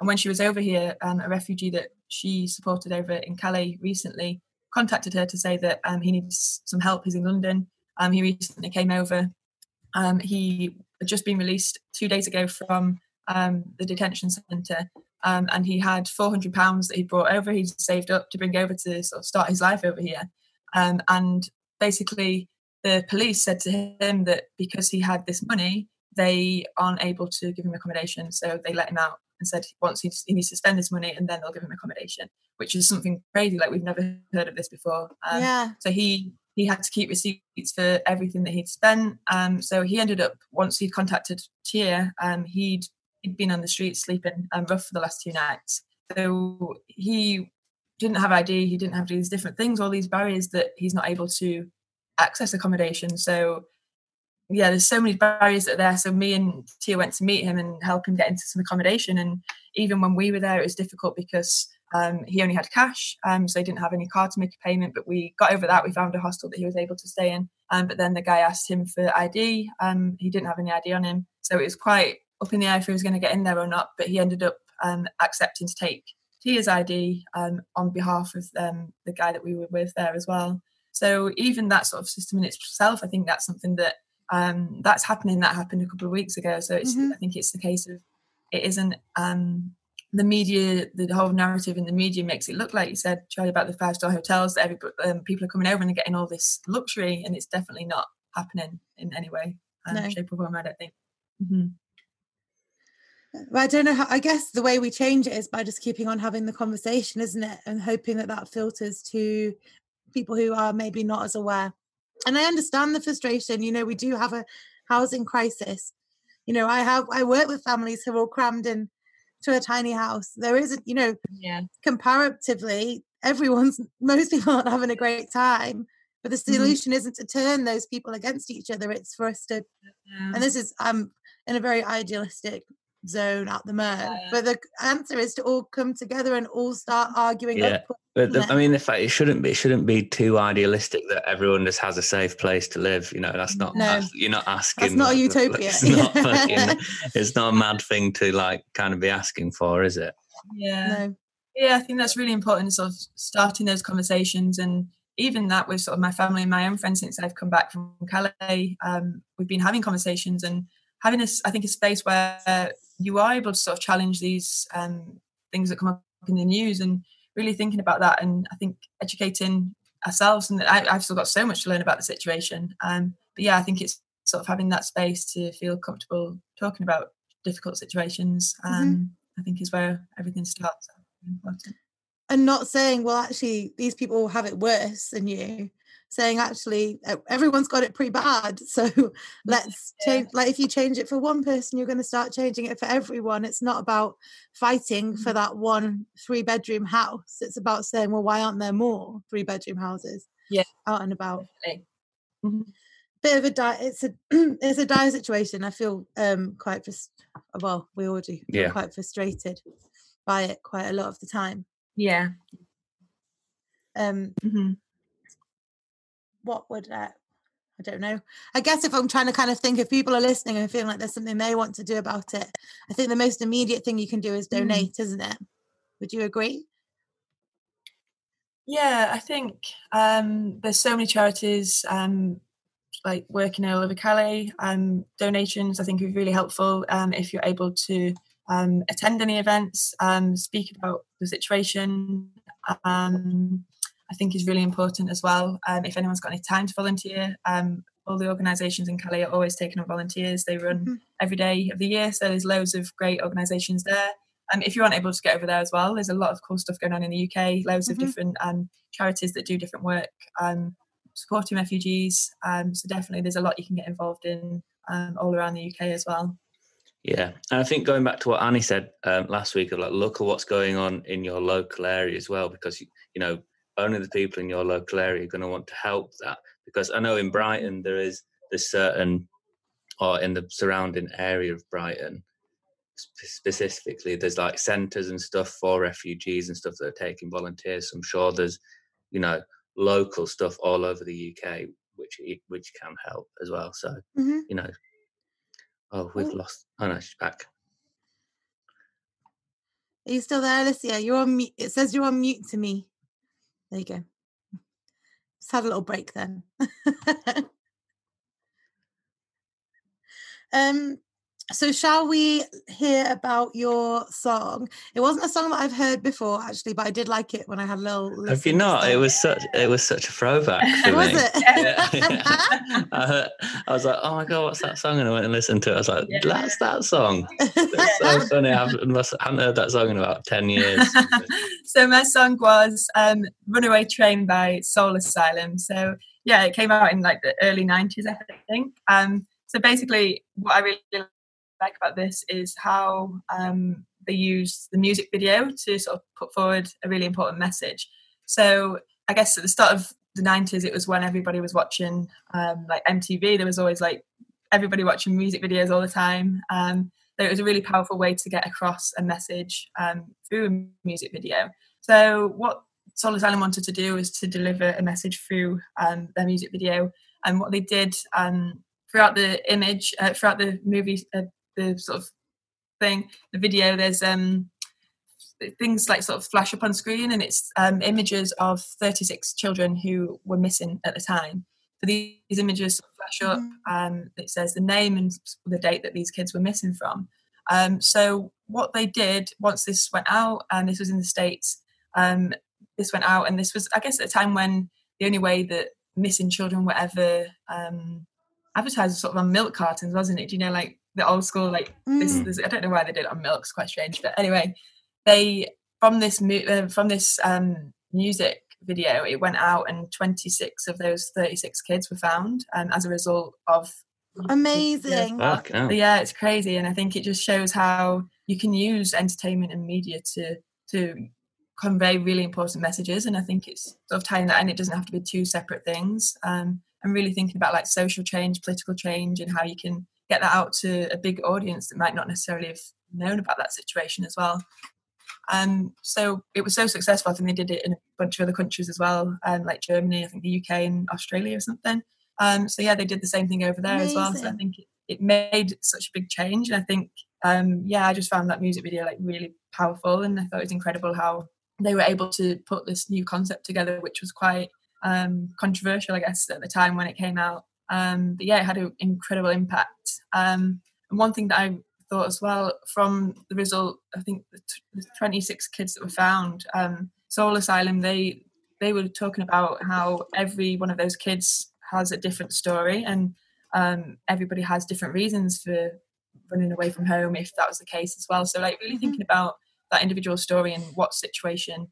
And when she was over here, um, a refugee that she supported over in Calais recently contacted her to say that um, he needs some help. He's in London. Um, he recently came over. Um, he had just been released two days ago from um, the detention centre, um, and he had four hundred pounds that he brought over. He'd saved up to bring over to sort of start his life over here, um, and basically the police said to him that because he had this money, they aren't able to give him accommodation, so they let him out and said once he, he needs to spend this money and then they'll give him accommodation, which is something crazy. Like we've never heard of this before. Um, yeah so he he had to keep receipts for everything that he'd spent. Um, so he ended up once he'd contacted Tia, um, he'd he'd been on the street sleeping um, rough for the last two nights. So he didn't have ID, he didn't have these different things, all these barriers that he's not able to access accommodation. So yeah, there's so many barriers that are there. So me and Tia went to meet him and help him get into some accommodation. And even when we were there, it was difficult because um, he only had cash, um, so he didn't have any card to make a payment. But we got over that. We found a hostel that he was able to stay in. Um, but then the guy asked him for ID. Um, he didn't have any ID on him, so it was quite up in the air if he was going to get in there or not. But he ended up um, accepting to take Tia's ID um, on behalf of the guy that we were with there as well. So even that sort of system in itself, I think that's something that um, that's happening. That happened a couple of weeks ago. So mm-hmm. I think it's the case of it isn't um, the media, the whole narrative in the media makes it look like you said, Charlie, about the five star hotels that every um, people are coming over and they're getting all this luxury, and it's definitely not happening in any way, um, no. shape, or form. I don't think. Mm-hmm. But I don't know how. I guess the way we change it is by just keeping on having the conversation, isn't it? And hoping that that filters to people who are maybe not as aware and I understand the frustration. You know, we do have a housing crisis. You know, I have I work with families who are all crammed in to a tiny house. There isn't, you know, yeah. comparatively, everyone's most people aren't having a great time. But the mm-hmm. solution mm isn't to turn those people against each other. It's for us to, yeah. and this is I'm in a very idealistic zone at the moment. Yeah. But the answer is to all come together and all start arguing. Yeah. But the, I mean, the fact it shouldn't be it shouldn't be too idealistic that everyone just has a safe place to live. You know, that's not no. that's, you're not asking. That's not a utopia. It's not, fucking, it's not a mad thing to like kind of be asking for, is it? Yeah. No. Yeah, I think that's really important. Sort of starting those conversations and even that with sort of my family and my own friends since I've come back from Calais, um, we've been having conversations and having this, I think, a space where you are able to sort of challenge these um, things that come up in the news and really thinking about that. And I think educating ourselves and I, have still got so much to learn about the situation. Um, but yeah, I think it's sort of having that space to feel comfortable talking about difficult situations. Um, mm-hmm. I think is where everything starts. Important. And not saying, well, actually, these people have it worse than you saying actually everyone's got it pretty bad so let's change like if you change it for one person you're going to start changing it for everyone. It's not about fighting for that one three bedroom house. It's about saying well why aren't there more three bedroom houses yeah out and about? mm-hmm. bit of a it's a it's a dire situation. I feel um quite frust- well we all do yeah. quite frustrated by it quite a lot of the time. Yeah. Um mm-hmm what would uh, I don't know. I guess if I'm trying to kind of think if people are listening and feeling like there's something they want to do about it, I think the most immediate thing you can do is mm. donate, mm. isn't it? Would you agree? Yeah, I think um, there's so many charities um, like working all over Calais. Um, donations, I think, are really helpful um, if you're able to um, attend any events, um, speak about the situation. Um, I think is really important as well. Um, if anyone's got any time to volunteer, um, all the organisations in Calais are always taking on volunteers. They run mm-hmm. every day of the year, so there's loads of great organisations there. Um, if you aren't able to get over there as well, there's a lot of cool stuff going on in the UK. Loads mm-hmm. of different um, charities that do different work um, supporting refugees. Um, so definitely, there's a lot you can get involved in um, all around the UK as well. Yeah, and I think going back to what Annie said um, last week, of like look at what's going on in your local area as well, because you know only the people in your local area are going to want to help that because I know in Brighton there is this certain or in the surrounding area of Brighton specifically there's like centres and stuff for refugees and stuff that are taking volunteers. So I'm sure there's you know local stuff all over the UK which which can help as well. So mm-hmm. you know, oh we've oh. lost. Oh no, she's back. Are you still there, Alicia? You're on mute. It says you're on mute to me. There you go. Just had a little break then. um, so shall we hear about your song? It wasn't a song that i've heard before actually but i did like it when i had a little have you not? It was such it was such a throwback for was me. it? I, heard, I, was like oh my god what's that song? And i went and listened to it. I was like yeah. that's that song. It's so funny. I haven't, haven't heard that song in about 10 years. So my song was um, runaway train by soul asylum. So yeah it came out in like the early 90s i think. Um, so basically what i really like about this is how um, they use the music video to sort of put forward a really important message. So I guess at the start of the 90s, it was when everybody was watching um, like MTV. There was always like everybody watching music videos all the time. Um, so it was a really powerful way to get across a message um, through a music video. So what Soul Asylum wanted to do was to deliver a message through um, their music video. And what they did um, throughout the image, uh, throughout the movie, uh, the sort of thing, the video, there's um, things like sort of flash up on screen, and it's um, images of 36 children who were missing at the time. So these, these images flash up. Mm-hmm. Um, it says the name and the date that these kids were missing from. Um, so what they did once this went out, and this was in the states, um, this went out, and this was, I guess, at a time when the only way that missing children were ever um, advertised was sort of on milk cartons, wasn't it? Do you know, like the old school, like mm. this, this, I don't know why they did it on milk. It's quite strange, but anyway, they from this uh, from this um, music video, it went out, and 26 of those 36 kids were found um, as a result of amazing. Yeah. yeah, it's crazy, and I think it just shows how you can use entertainment and media to to convey really important messages and i think it's sort of tying that and it doesn't have to be two separate things um, and really thinking about like social change political change and how you can get that out to a big audience that might not necessarily have known about that situation as well. Um, so it was so successful. I think they did it in a bunch of other countries as well um, like germany i think the uk and australia or something. Um, so yeah they did the same thing over there Amazing. as well. So i think it, it made such a big change. And i think um, yeah i just found that music video like really powerful. And i thought it was incredible how they were able to put this new concept together, which was quite um, controversial, I guess, at the time when it came out. Um, but yeah, it had an incredible impact. Um, and one thing that I thought as well from the result, I think the, t- the 26 kids that were found, um, Soul Asylum, they they were talking about how every one of those kids has a different story and um, everybody has different reasons for running away from home if that was the case as well. So like really mm-hmm. thinking about that individual story and what situation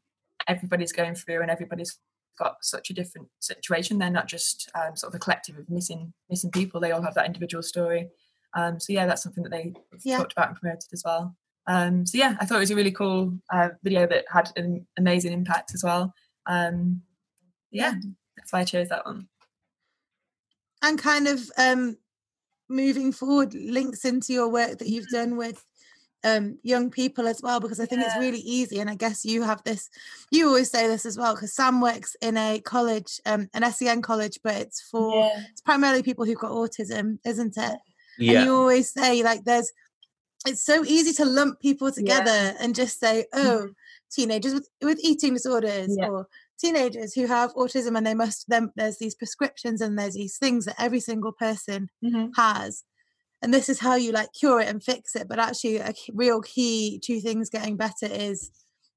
everybody's going through and everybody's got such a different situation they're not just um, sort of a collective of missing missing people they all have that individual story. Um, so yeah that's something that they yeah. talked about and promoted as well. Um, so yeah i thought it was a really cool uh, video that had an amazing impact as well. Um, yeah, yeah that's why i chose that one. And kind of um, moving forward links into your work that you've done with um, young people as well because I think yeah. it's really easy. And I guess you have this, you always say this as well because Sam works in a college, um, an SEN college, but it's for yeah. it's primarily people who've got autism, isn't it? Yeah. And you always say like there's it's so easy to lump people together yeah. and just say, oh, mm-hmm. teenagers with, with eating disorders or teenagers who have autism and they must then there's these prescriptions and there's these things that every single person mm-hmm. has and this is how you like cure it and fix it but actually a real key to things getting better is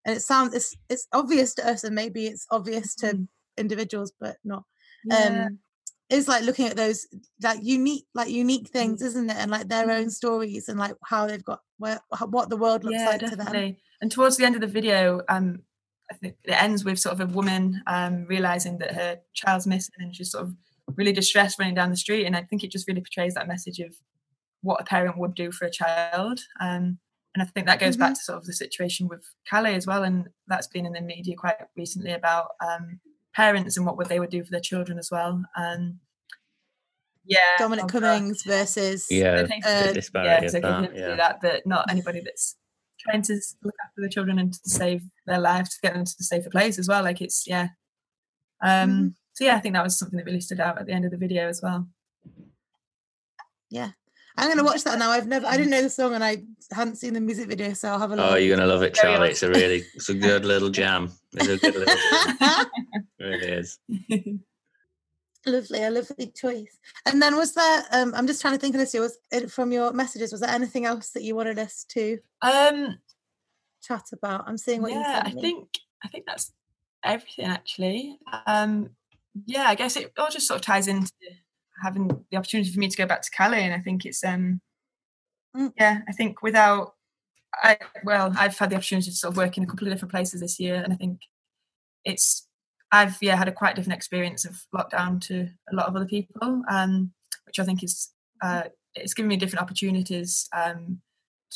and it sounds it's it's obvious to us and maybe it's obvious to mm. individuals but not yeah. um is like looking at those like unique like unique mm. things isn't it and like their own mm. stories and like how they've got where what the world looks yeah, like definitely. to them and towards the end of the video um I think it ends with sort of a woman um realizing that her child's missing and she's sort of really distressed running down the street and I think it just really portrays that message of what a parent would do for a child. Um, and I think that goes mm-hmm. back to sort of the situation with Calais as well, and that's been in the media quite recently about um, parents and what would they would do for their children as well. Um, yeah, Dominic Cummings versus yeah, uh, yeah, so that, yeah. that, but not anybody that's trying to look after the children and to save their lives to get them to the safer place as well. Like it's yeah. Um, mm-hmm. So yeah, I think that was something that really stood out at the end of the video as well. Yeah, I'm gonna watch that now. I've never, I didn't know the song, and I hadn't seen the music video, so I'll have a look. Oh, you're gonna love it, Charlie. It's a really, it's a good little jam. It's a good little jam. it really is. Lovely, a lovely choice. And then was there? Um, I'm just trying to think of this. Was it from your messages? Was there anything else that you wanted us to um chat about? I'm seeing what yeah, you. I think I think that's everything actually. Um, yeah, I guess it all just sort of ties into having the opportunity for me to go back to Calais, and I think it's um mm. yeah, I think without I well, I've had the opportunity to sort of work in a couple of different places this year, and I think it's I've yeah had a quite different experience of lockdown to a lot of other people, um, which I think is uh, it's given me different opportunities um,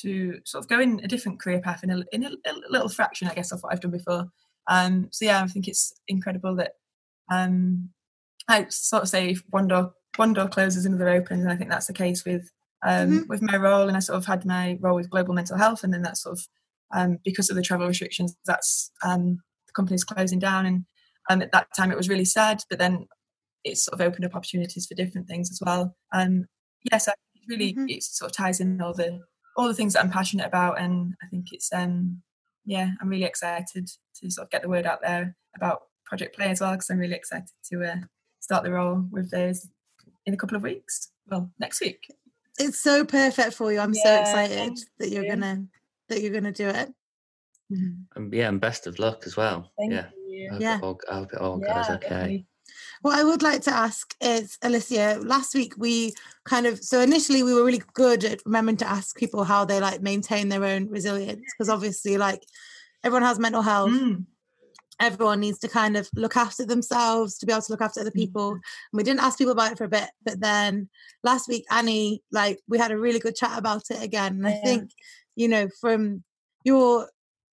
to sort of go in a different career path in a, in a, a little fraction, I guess, of what I've done before. Um, so yeah, I think it's incredible that um, I sort of say one door one door closes, another opens, and I think that's the case with um, mm-hmm. with my role. And I sort of had my role with global mental health, and then that's sort of um, because of the travel restrictions, that's um, the company's closing down. And um, at that time, it was really sad, but then it sort of opened up opportunities for different things as well. Um, yes, I really mm-hmm. it sort of ties in all the all the things that I'm passionate about, and I think it's um yeah, I'm really excited to sort of get the word out there about Project Play as well because I'm really excited to uh, start the role with those in a couple of weeks. Well, next week. It's so perfect for you. I'm yeah, so excited that you're gonna that you're gonna do it. Um, yeah, and best of luck as well. Thank yeah. You. I hope yeah. It all, I hope it all yeah, goes okay. Definitely. What I would like to ask is, Alicia, last week we kind of, so initially we were really good at remembering to ask people how they like maintain their own resilience because obviously, like, everyone has mental health. Mm. Everyone needs to kind of look after themselves to be able to look after other people. Mm. And we didn't ask people about it for a bit, but then last week, Annie, like, we had a really good chat about it again. And I think, you know, from your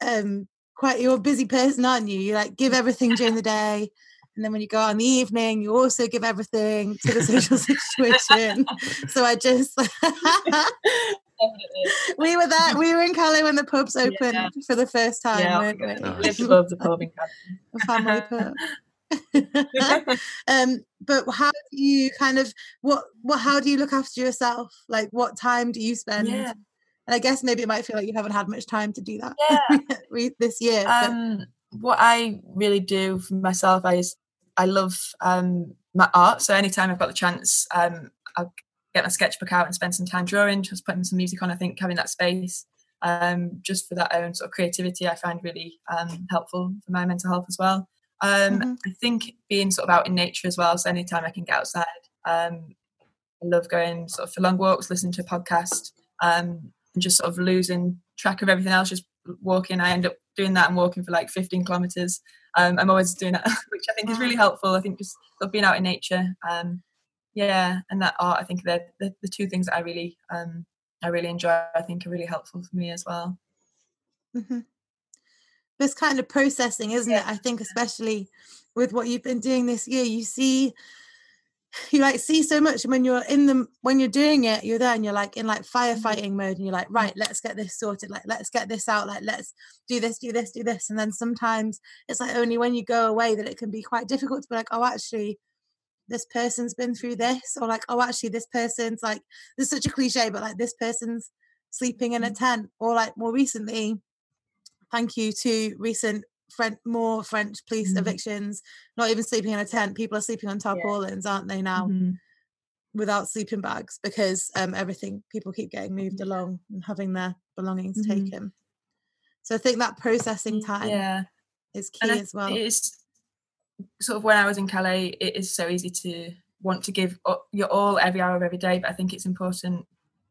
um quite you're a busy person, aren't you? You like give everything during the day and then when you go out in the evening you also give everything to the social situation so i just we were there we were in Calais when the pubs opened yeah. for the first time yeah, weren't we? lived above the pub in family pub um but how do you kind of what what how do you look after yourself like what time do you spend yeah. and i guess maybe it might feel like you haven't had much time to do that yeah. this year um what I really do for myself is I love um, my art. So anytime I've got the chance, um, I'll get my sketchbook out and spend some time drawing, just putting some music on. I think having that space um, just for that own sort of creativity, I find really um, helpful for my mental health as well. Um, mm-hmm. I think being sort of out in nature as well. So anytime I can get outside, um, I love going sort of for long walks, listening to a podcast, um, and just sort of losing track of everything else. Just walking, I end up doing that and walking for like 15 kilometers. Um, I'm always doing that, which I think is really helpful. I think just sort of being out in nature, um, yeah, and that art. I think they're the, the two things that I really, um, I really enjoy. I think are really helpful for me as well. Mm-hmm. This kind of processing, isn't yeah. it? I think, especially with what you've been doing this year, you see you like see so much and when you're in them when you're doing it you're there and you're like in like mm-hmm. firefighting mode and you're like right let's get this sorted like let's get this out like let's do this do this do this and then sometimes it's like only when you go away that it can be quite difficult to be like oh actually this person's been through this or like oh actually this person's like this is such a cliche but like this person's sleeping in a mm-hmm. tent or like more recently thank you to recent French, more French police mm-hmm. evictions, not even sleeping in a tent. People are sleeping on tarpaulins, yeah. aren't they now? Mm-hmm. Without sleeping bags because um, everything people keep getting moved mm-hmm. along and having their belongings mm-hmm. taken. So I think that processing time yeah. is key as well. It's sort of when I was in Calais, it is so easy to want to give up your all every hour of every day, but I think it's important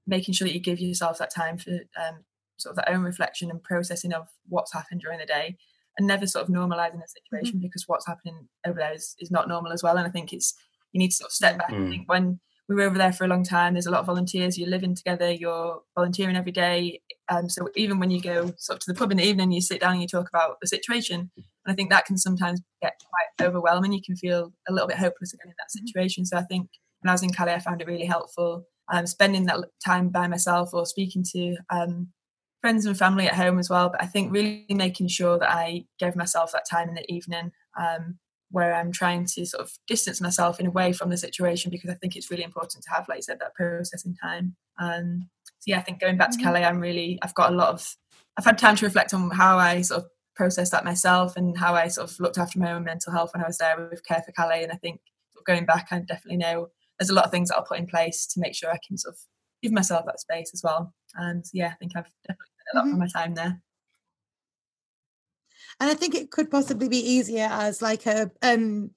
making sure that you give yourself that time for um, sort of that own reflection and processing of what's happened during the day and never sort of normalizing the situation mm-hmm. because what's happening over there is, is not normal as well. And I think it's you need to sort of step back. Mm. I think when we were over there for a long time, there's a lot of volunteers. You're living together. You're volunteering every day. Um, so even when you go sort of to the pub in the evening, you sit down and you talk about the situation. And I think that can sometimes get quite overwhelming. You can feel a little bit hopeless again in that mm-hmm. situation. So I think when I was in Calais, I found it really helpful. Um, spending that time by myself or speaking to um, friends and family at home as well. But I think really making sure that I gave myself that time in the evening um, where I'm trying to sort of distance myself in a way from the situation because I think it's really important to have, like you said, that processing time. Um, so yeah, I think going back to mm-hmm. Calais, I'm really I've got a lot of I've had time to reflect on how I sort of processed that myself and how I sort of looked after my own mental health when I was there with Care for Calais. And I think going back, I definitely know there's a lot of things that I'll put in place to make sure I can sort of give myself that space as well. And yeah, I think I've definitely a lot mm-hmm. from my time there. And I think it could possibly be easier as like a um,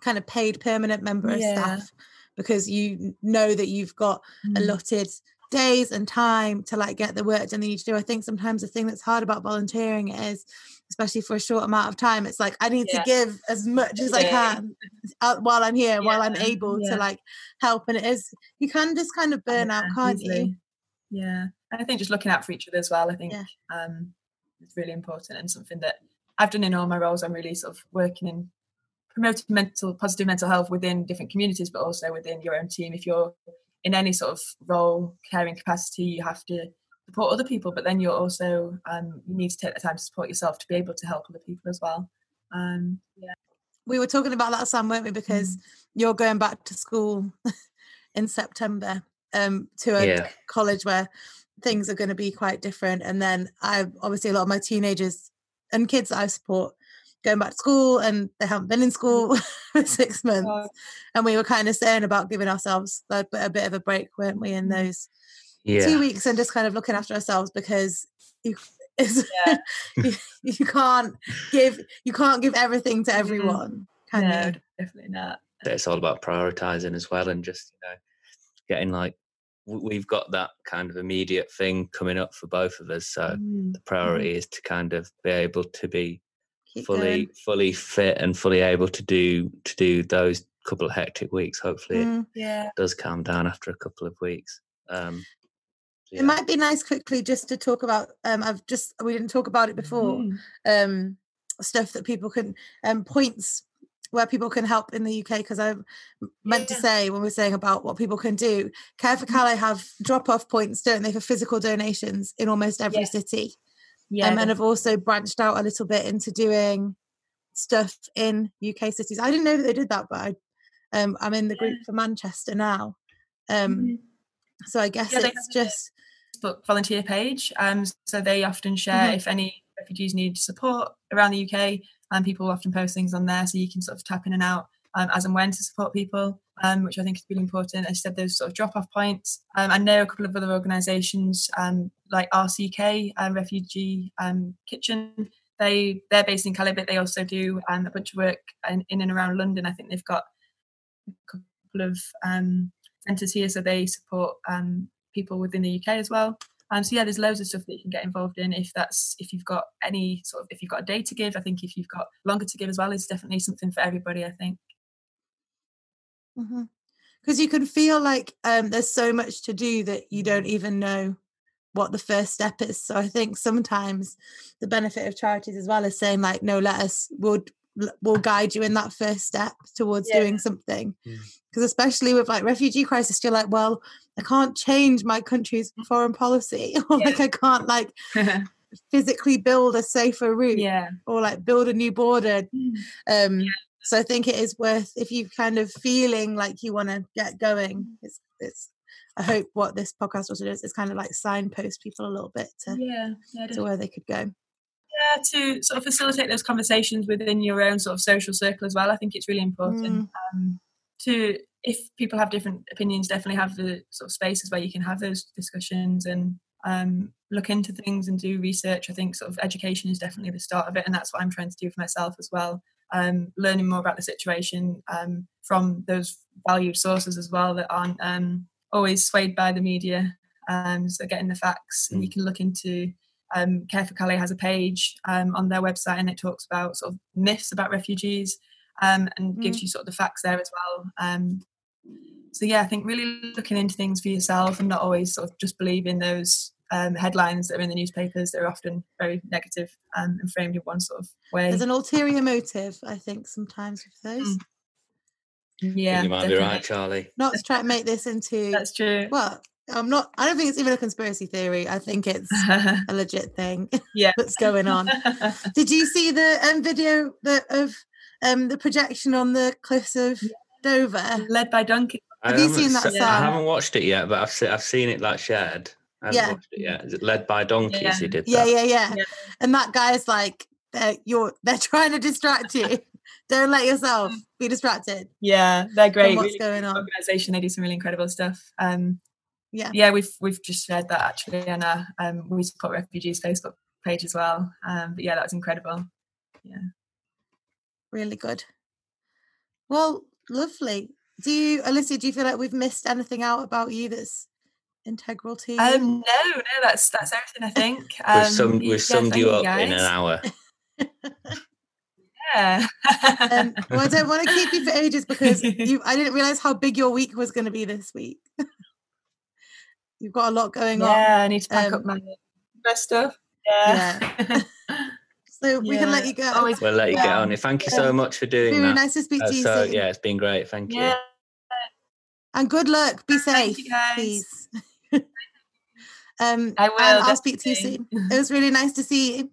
kind of paid permanent member of yeah. staff because you know that you've got mm. allotted days and time to like get the work done that you need to do. I think sometimes the thing that's hard about volunteering is, especially for a short amount of time it's like i need Yeah. to give as much as i can uh, while i'm here while i'm able yeah. to like help and it is you can just kind of burn out Yeah, can't you. Yeah, and I think just looking out for each other as well. I think Yeah. um, is really important and something that I've done in all my roles. I'm really sort of working in promoting mental positive mental health within different communities, but also within your own team. If you're in any sort of role, caring capacity, you have to support other people, but then you're also um, you need to take the time to support yourself to be able to help other people as well. Um, yeah, we were talking about that sam weren't we because Mm. you're going back to school in september um to a Yeah. college where things are going to be quite different and then i obviously a lot of my teenagers and kids that i support going back to school and they haven't been in school for six months and we were kind of saying about giving ourselves a, bit- a bit of a break weren't we in Mm. those Yeah. two weeks and just kind of looking after ourselves because you it's, Yeah. you, you can't give you can't give everything to Mhm. everyone can no, you definitely not. it's all about prioritizing as well and just you know getting like w- we've got that kind of immediate thing coming up for both of us so Mm. the priority is to kind of be able to be Keep fully going. fully fit and fully able to do to do those couple of hectic weeks hopefully it Mm. Yeah. does calm down after a couple of weeks um so It might be nice quickly just to talk about. Um, I've just we didn't talk about it before. Mm. Um, stuff that people can um points where people can help in the UK because I meant to say when we're saying about what people can do, Care for Calais have drop off points, don't they, for physical donations in almost every Yeah. city. Yeah. and have also branched out a little bit into doing stuff in UK cities. I didn't know that they did that, but I, um, I'm in the group for Manchester now. Um, Mhm. so I guess Yeah, it's just Facebook volunteer page. Um, so they often share Mhm. if any refugees need support around the UK, and people often post things on there, so you can sort of tap in and out um, as and when to support people, um, which I think is really important. As I said, those sort of drop-off points. Um, I know a couple of other organisations um, like RCK, um, Refugee um, Kitchen. They they're based in Calais, but they also do a bunch of work in, in and around London. I think they've got a couple of centres here, so they support people within the UK as well. Um, so yeah, there's loads of stuff that you can get involved in. If that's if you've got any sort of if you've got a day to give, I think if you've got longer to give as well, is definitely something for everybody. I think. because you can feel like um, there's so much to do that you don't Mm-hmm. even know what the first step is. So I think sometimes the benefit of charities as well is saying like, no, let us we'll we'll guide you in that first step towards Yeah. doing something. Mm. Because especially with like refugee crisis, you're like, well, I can't change my country's foreign policy, or Yeah. like I can't like physically build a safer route, yeah. or like build a new border um so i think it is worth if you kind of feeling like you want to get going it's it's i hope what this podcast also does is kind of like signpost people a little bit to, Yeah. Yeah. to where they could go yeah, to sort of facilitate those conversations within your own sort of social circle as well. I think it's really important Mm. um, to, if people have different opinions, definitely have the sort of spaces where you can have those discussions and um, look into things and do research. I think sort of education is definitely the start of it, and that's what I'm trying to do for myself as well. Um, learning more about the situation um, from those valued sources as well that aren't um, always swayed by the media. Um, so getting the facts, and you can look into um, Care for Calais has a page um, on their website and it talks about sort of myths about refugees um, and gives you sort of the facts there as well. Um, so yeah, I think really looking into things for yourself and not always sort of just believing those um, headlines that are in the newspapers that are often very negative um, and framed in one sort of way. there's an ulterior motive i think sometimes with those Mm. yeah, you might definitely. be right charlie not to try and make this into That's true. well i'm not i don't think it's even a conspiracy theory i think it's a legit thing yeah. that's going on did you see the um, video that of um, the projection on the cliffs of dover Led by Donkeys. I Have you haven't seen that se- song? I haven't watched it yet, but I've se- I've seen it like shared. I haven't Yeah. watched it yet. Is it led by donkeys? Yeah. Who did Yeah, that? yeah, yeah, Yeah. And that guy's like, they're, you're, they're trying to distract you. Don't let yourself be distracted Yeah, they're great. what's Really going on. organisation. They do some really incredible stuff. Um, Yeah. yeah, we've we've just shared that actually on our um, we support refugees Facebook page as well. Um, but yeah, that was incredible. Yeah really good. Well, lovely. Do you, Alicia, do you feel like we've missed anything out about you that's integral to you? Um, no, no, that's that's everything. I think. We've Um, summed, we've summed you up in an hour. Yeah. Um, well, I don't want to keep you for ages because you. I didn't realize how big your week was going to be this week. You've got a lot going on. yeah, I need to pack Um, up my best stuff. Yeah. So we can let you go. Always- We'll let you get Yeah. on. Thank you so much for doing Really that. nice to speak Uh, to you. so soon. yeah, it's been great. Thank you. And good luck. Be Thank safe, you, guys. please. um, I will. I'll speak to you soon. It was really nice to see you.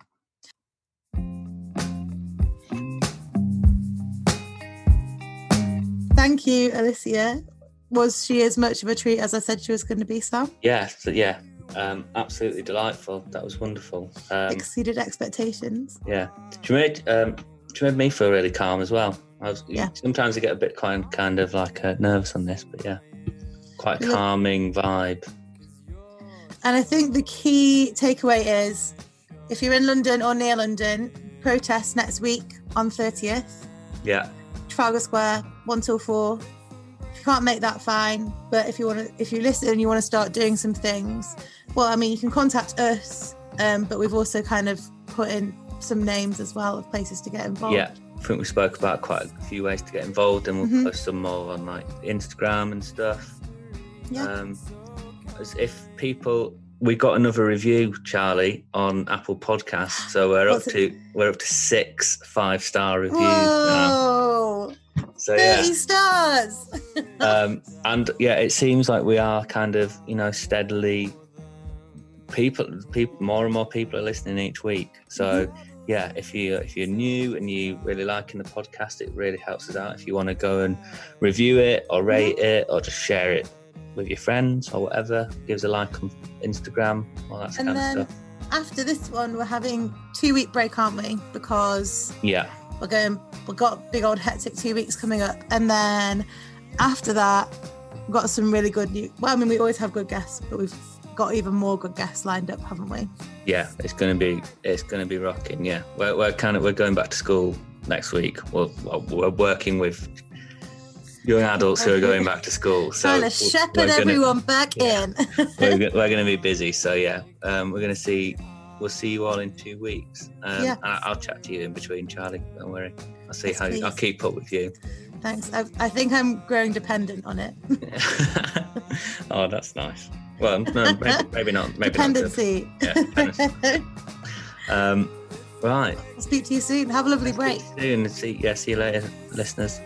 Thank you, Alicia was she as much of a treat as I said she was going to be, Sam? Yeah, yeah. Um, absolutely delightful. That was wonderful. Um, Exceeded expectations. Yeah. She made, um, she made me feel really calm as well. I was, yeah. Sometimes I get a bit kind, kind of like uh, nervous on this, but yeah, quite a calming vibe. And I think the key takeaway is if you're in London or near London, protest next week on 30th. Yeah. Trafalgar Square, 1 till 4 can't make that, fine. But if you want to, if you listen and you want to start doing some things, well, I mean, you can contact us. Um, but we've also kind of put in some names as well of places to get involved. yeah. I think we spoke about quite a few ways to get involved, and we'll Mhm. post some more on like Instagram and stuff. Yeah. Um, as if people, we got another review, Charlie, on Apple Podcasts, so we're up it- to we're up to six five star reviews now. So yeah, 30 stars. um, and yeah, it seems like we are kind of you know steadily people people more and more people are listening each week. So yeah, if you if you're new and you really liking the podcast, it really helps us out. If you want to go and review it or rate it or just share it with your friends or whatever, give us a like on Instagram, all that And kind then- of stuff. After this one, we're having two week break, aren't we? Because Yeah, we're going we've got big old hectic two weeks coming up and then after that we've got some really good new well i mean we always have good guests but we've got even more good guests lined up haven't we yeah, it's gonna be it's gonna be rocking. Yeah, we're, we're kind of we're going back to school next week. We're, we're working with young adults who are going back to school. So trying to shepherd gonna- everyone back yeah. in we're, we're going to be busy. So yeah, um, we're going to see. We'll see you all in two weeks. Um, Yeah. I- I'll chat to you in between, Charlie. Don't worry. I'll see Yes, how please. I'll keep up with you. thanks I, I think i'm growing dependent on it oh, that's nice. Well, no, maybe, maybe not. Maybe not dependency Yeah, dependency. Um, right. i'll speak to you soon have a lovely break Soon. See, yeah, see you later, listeners.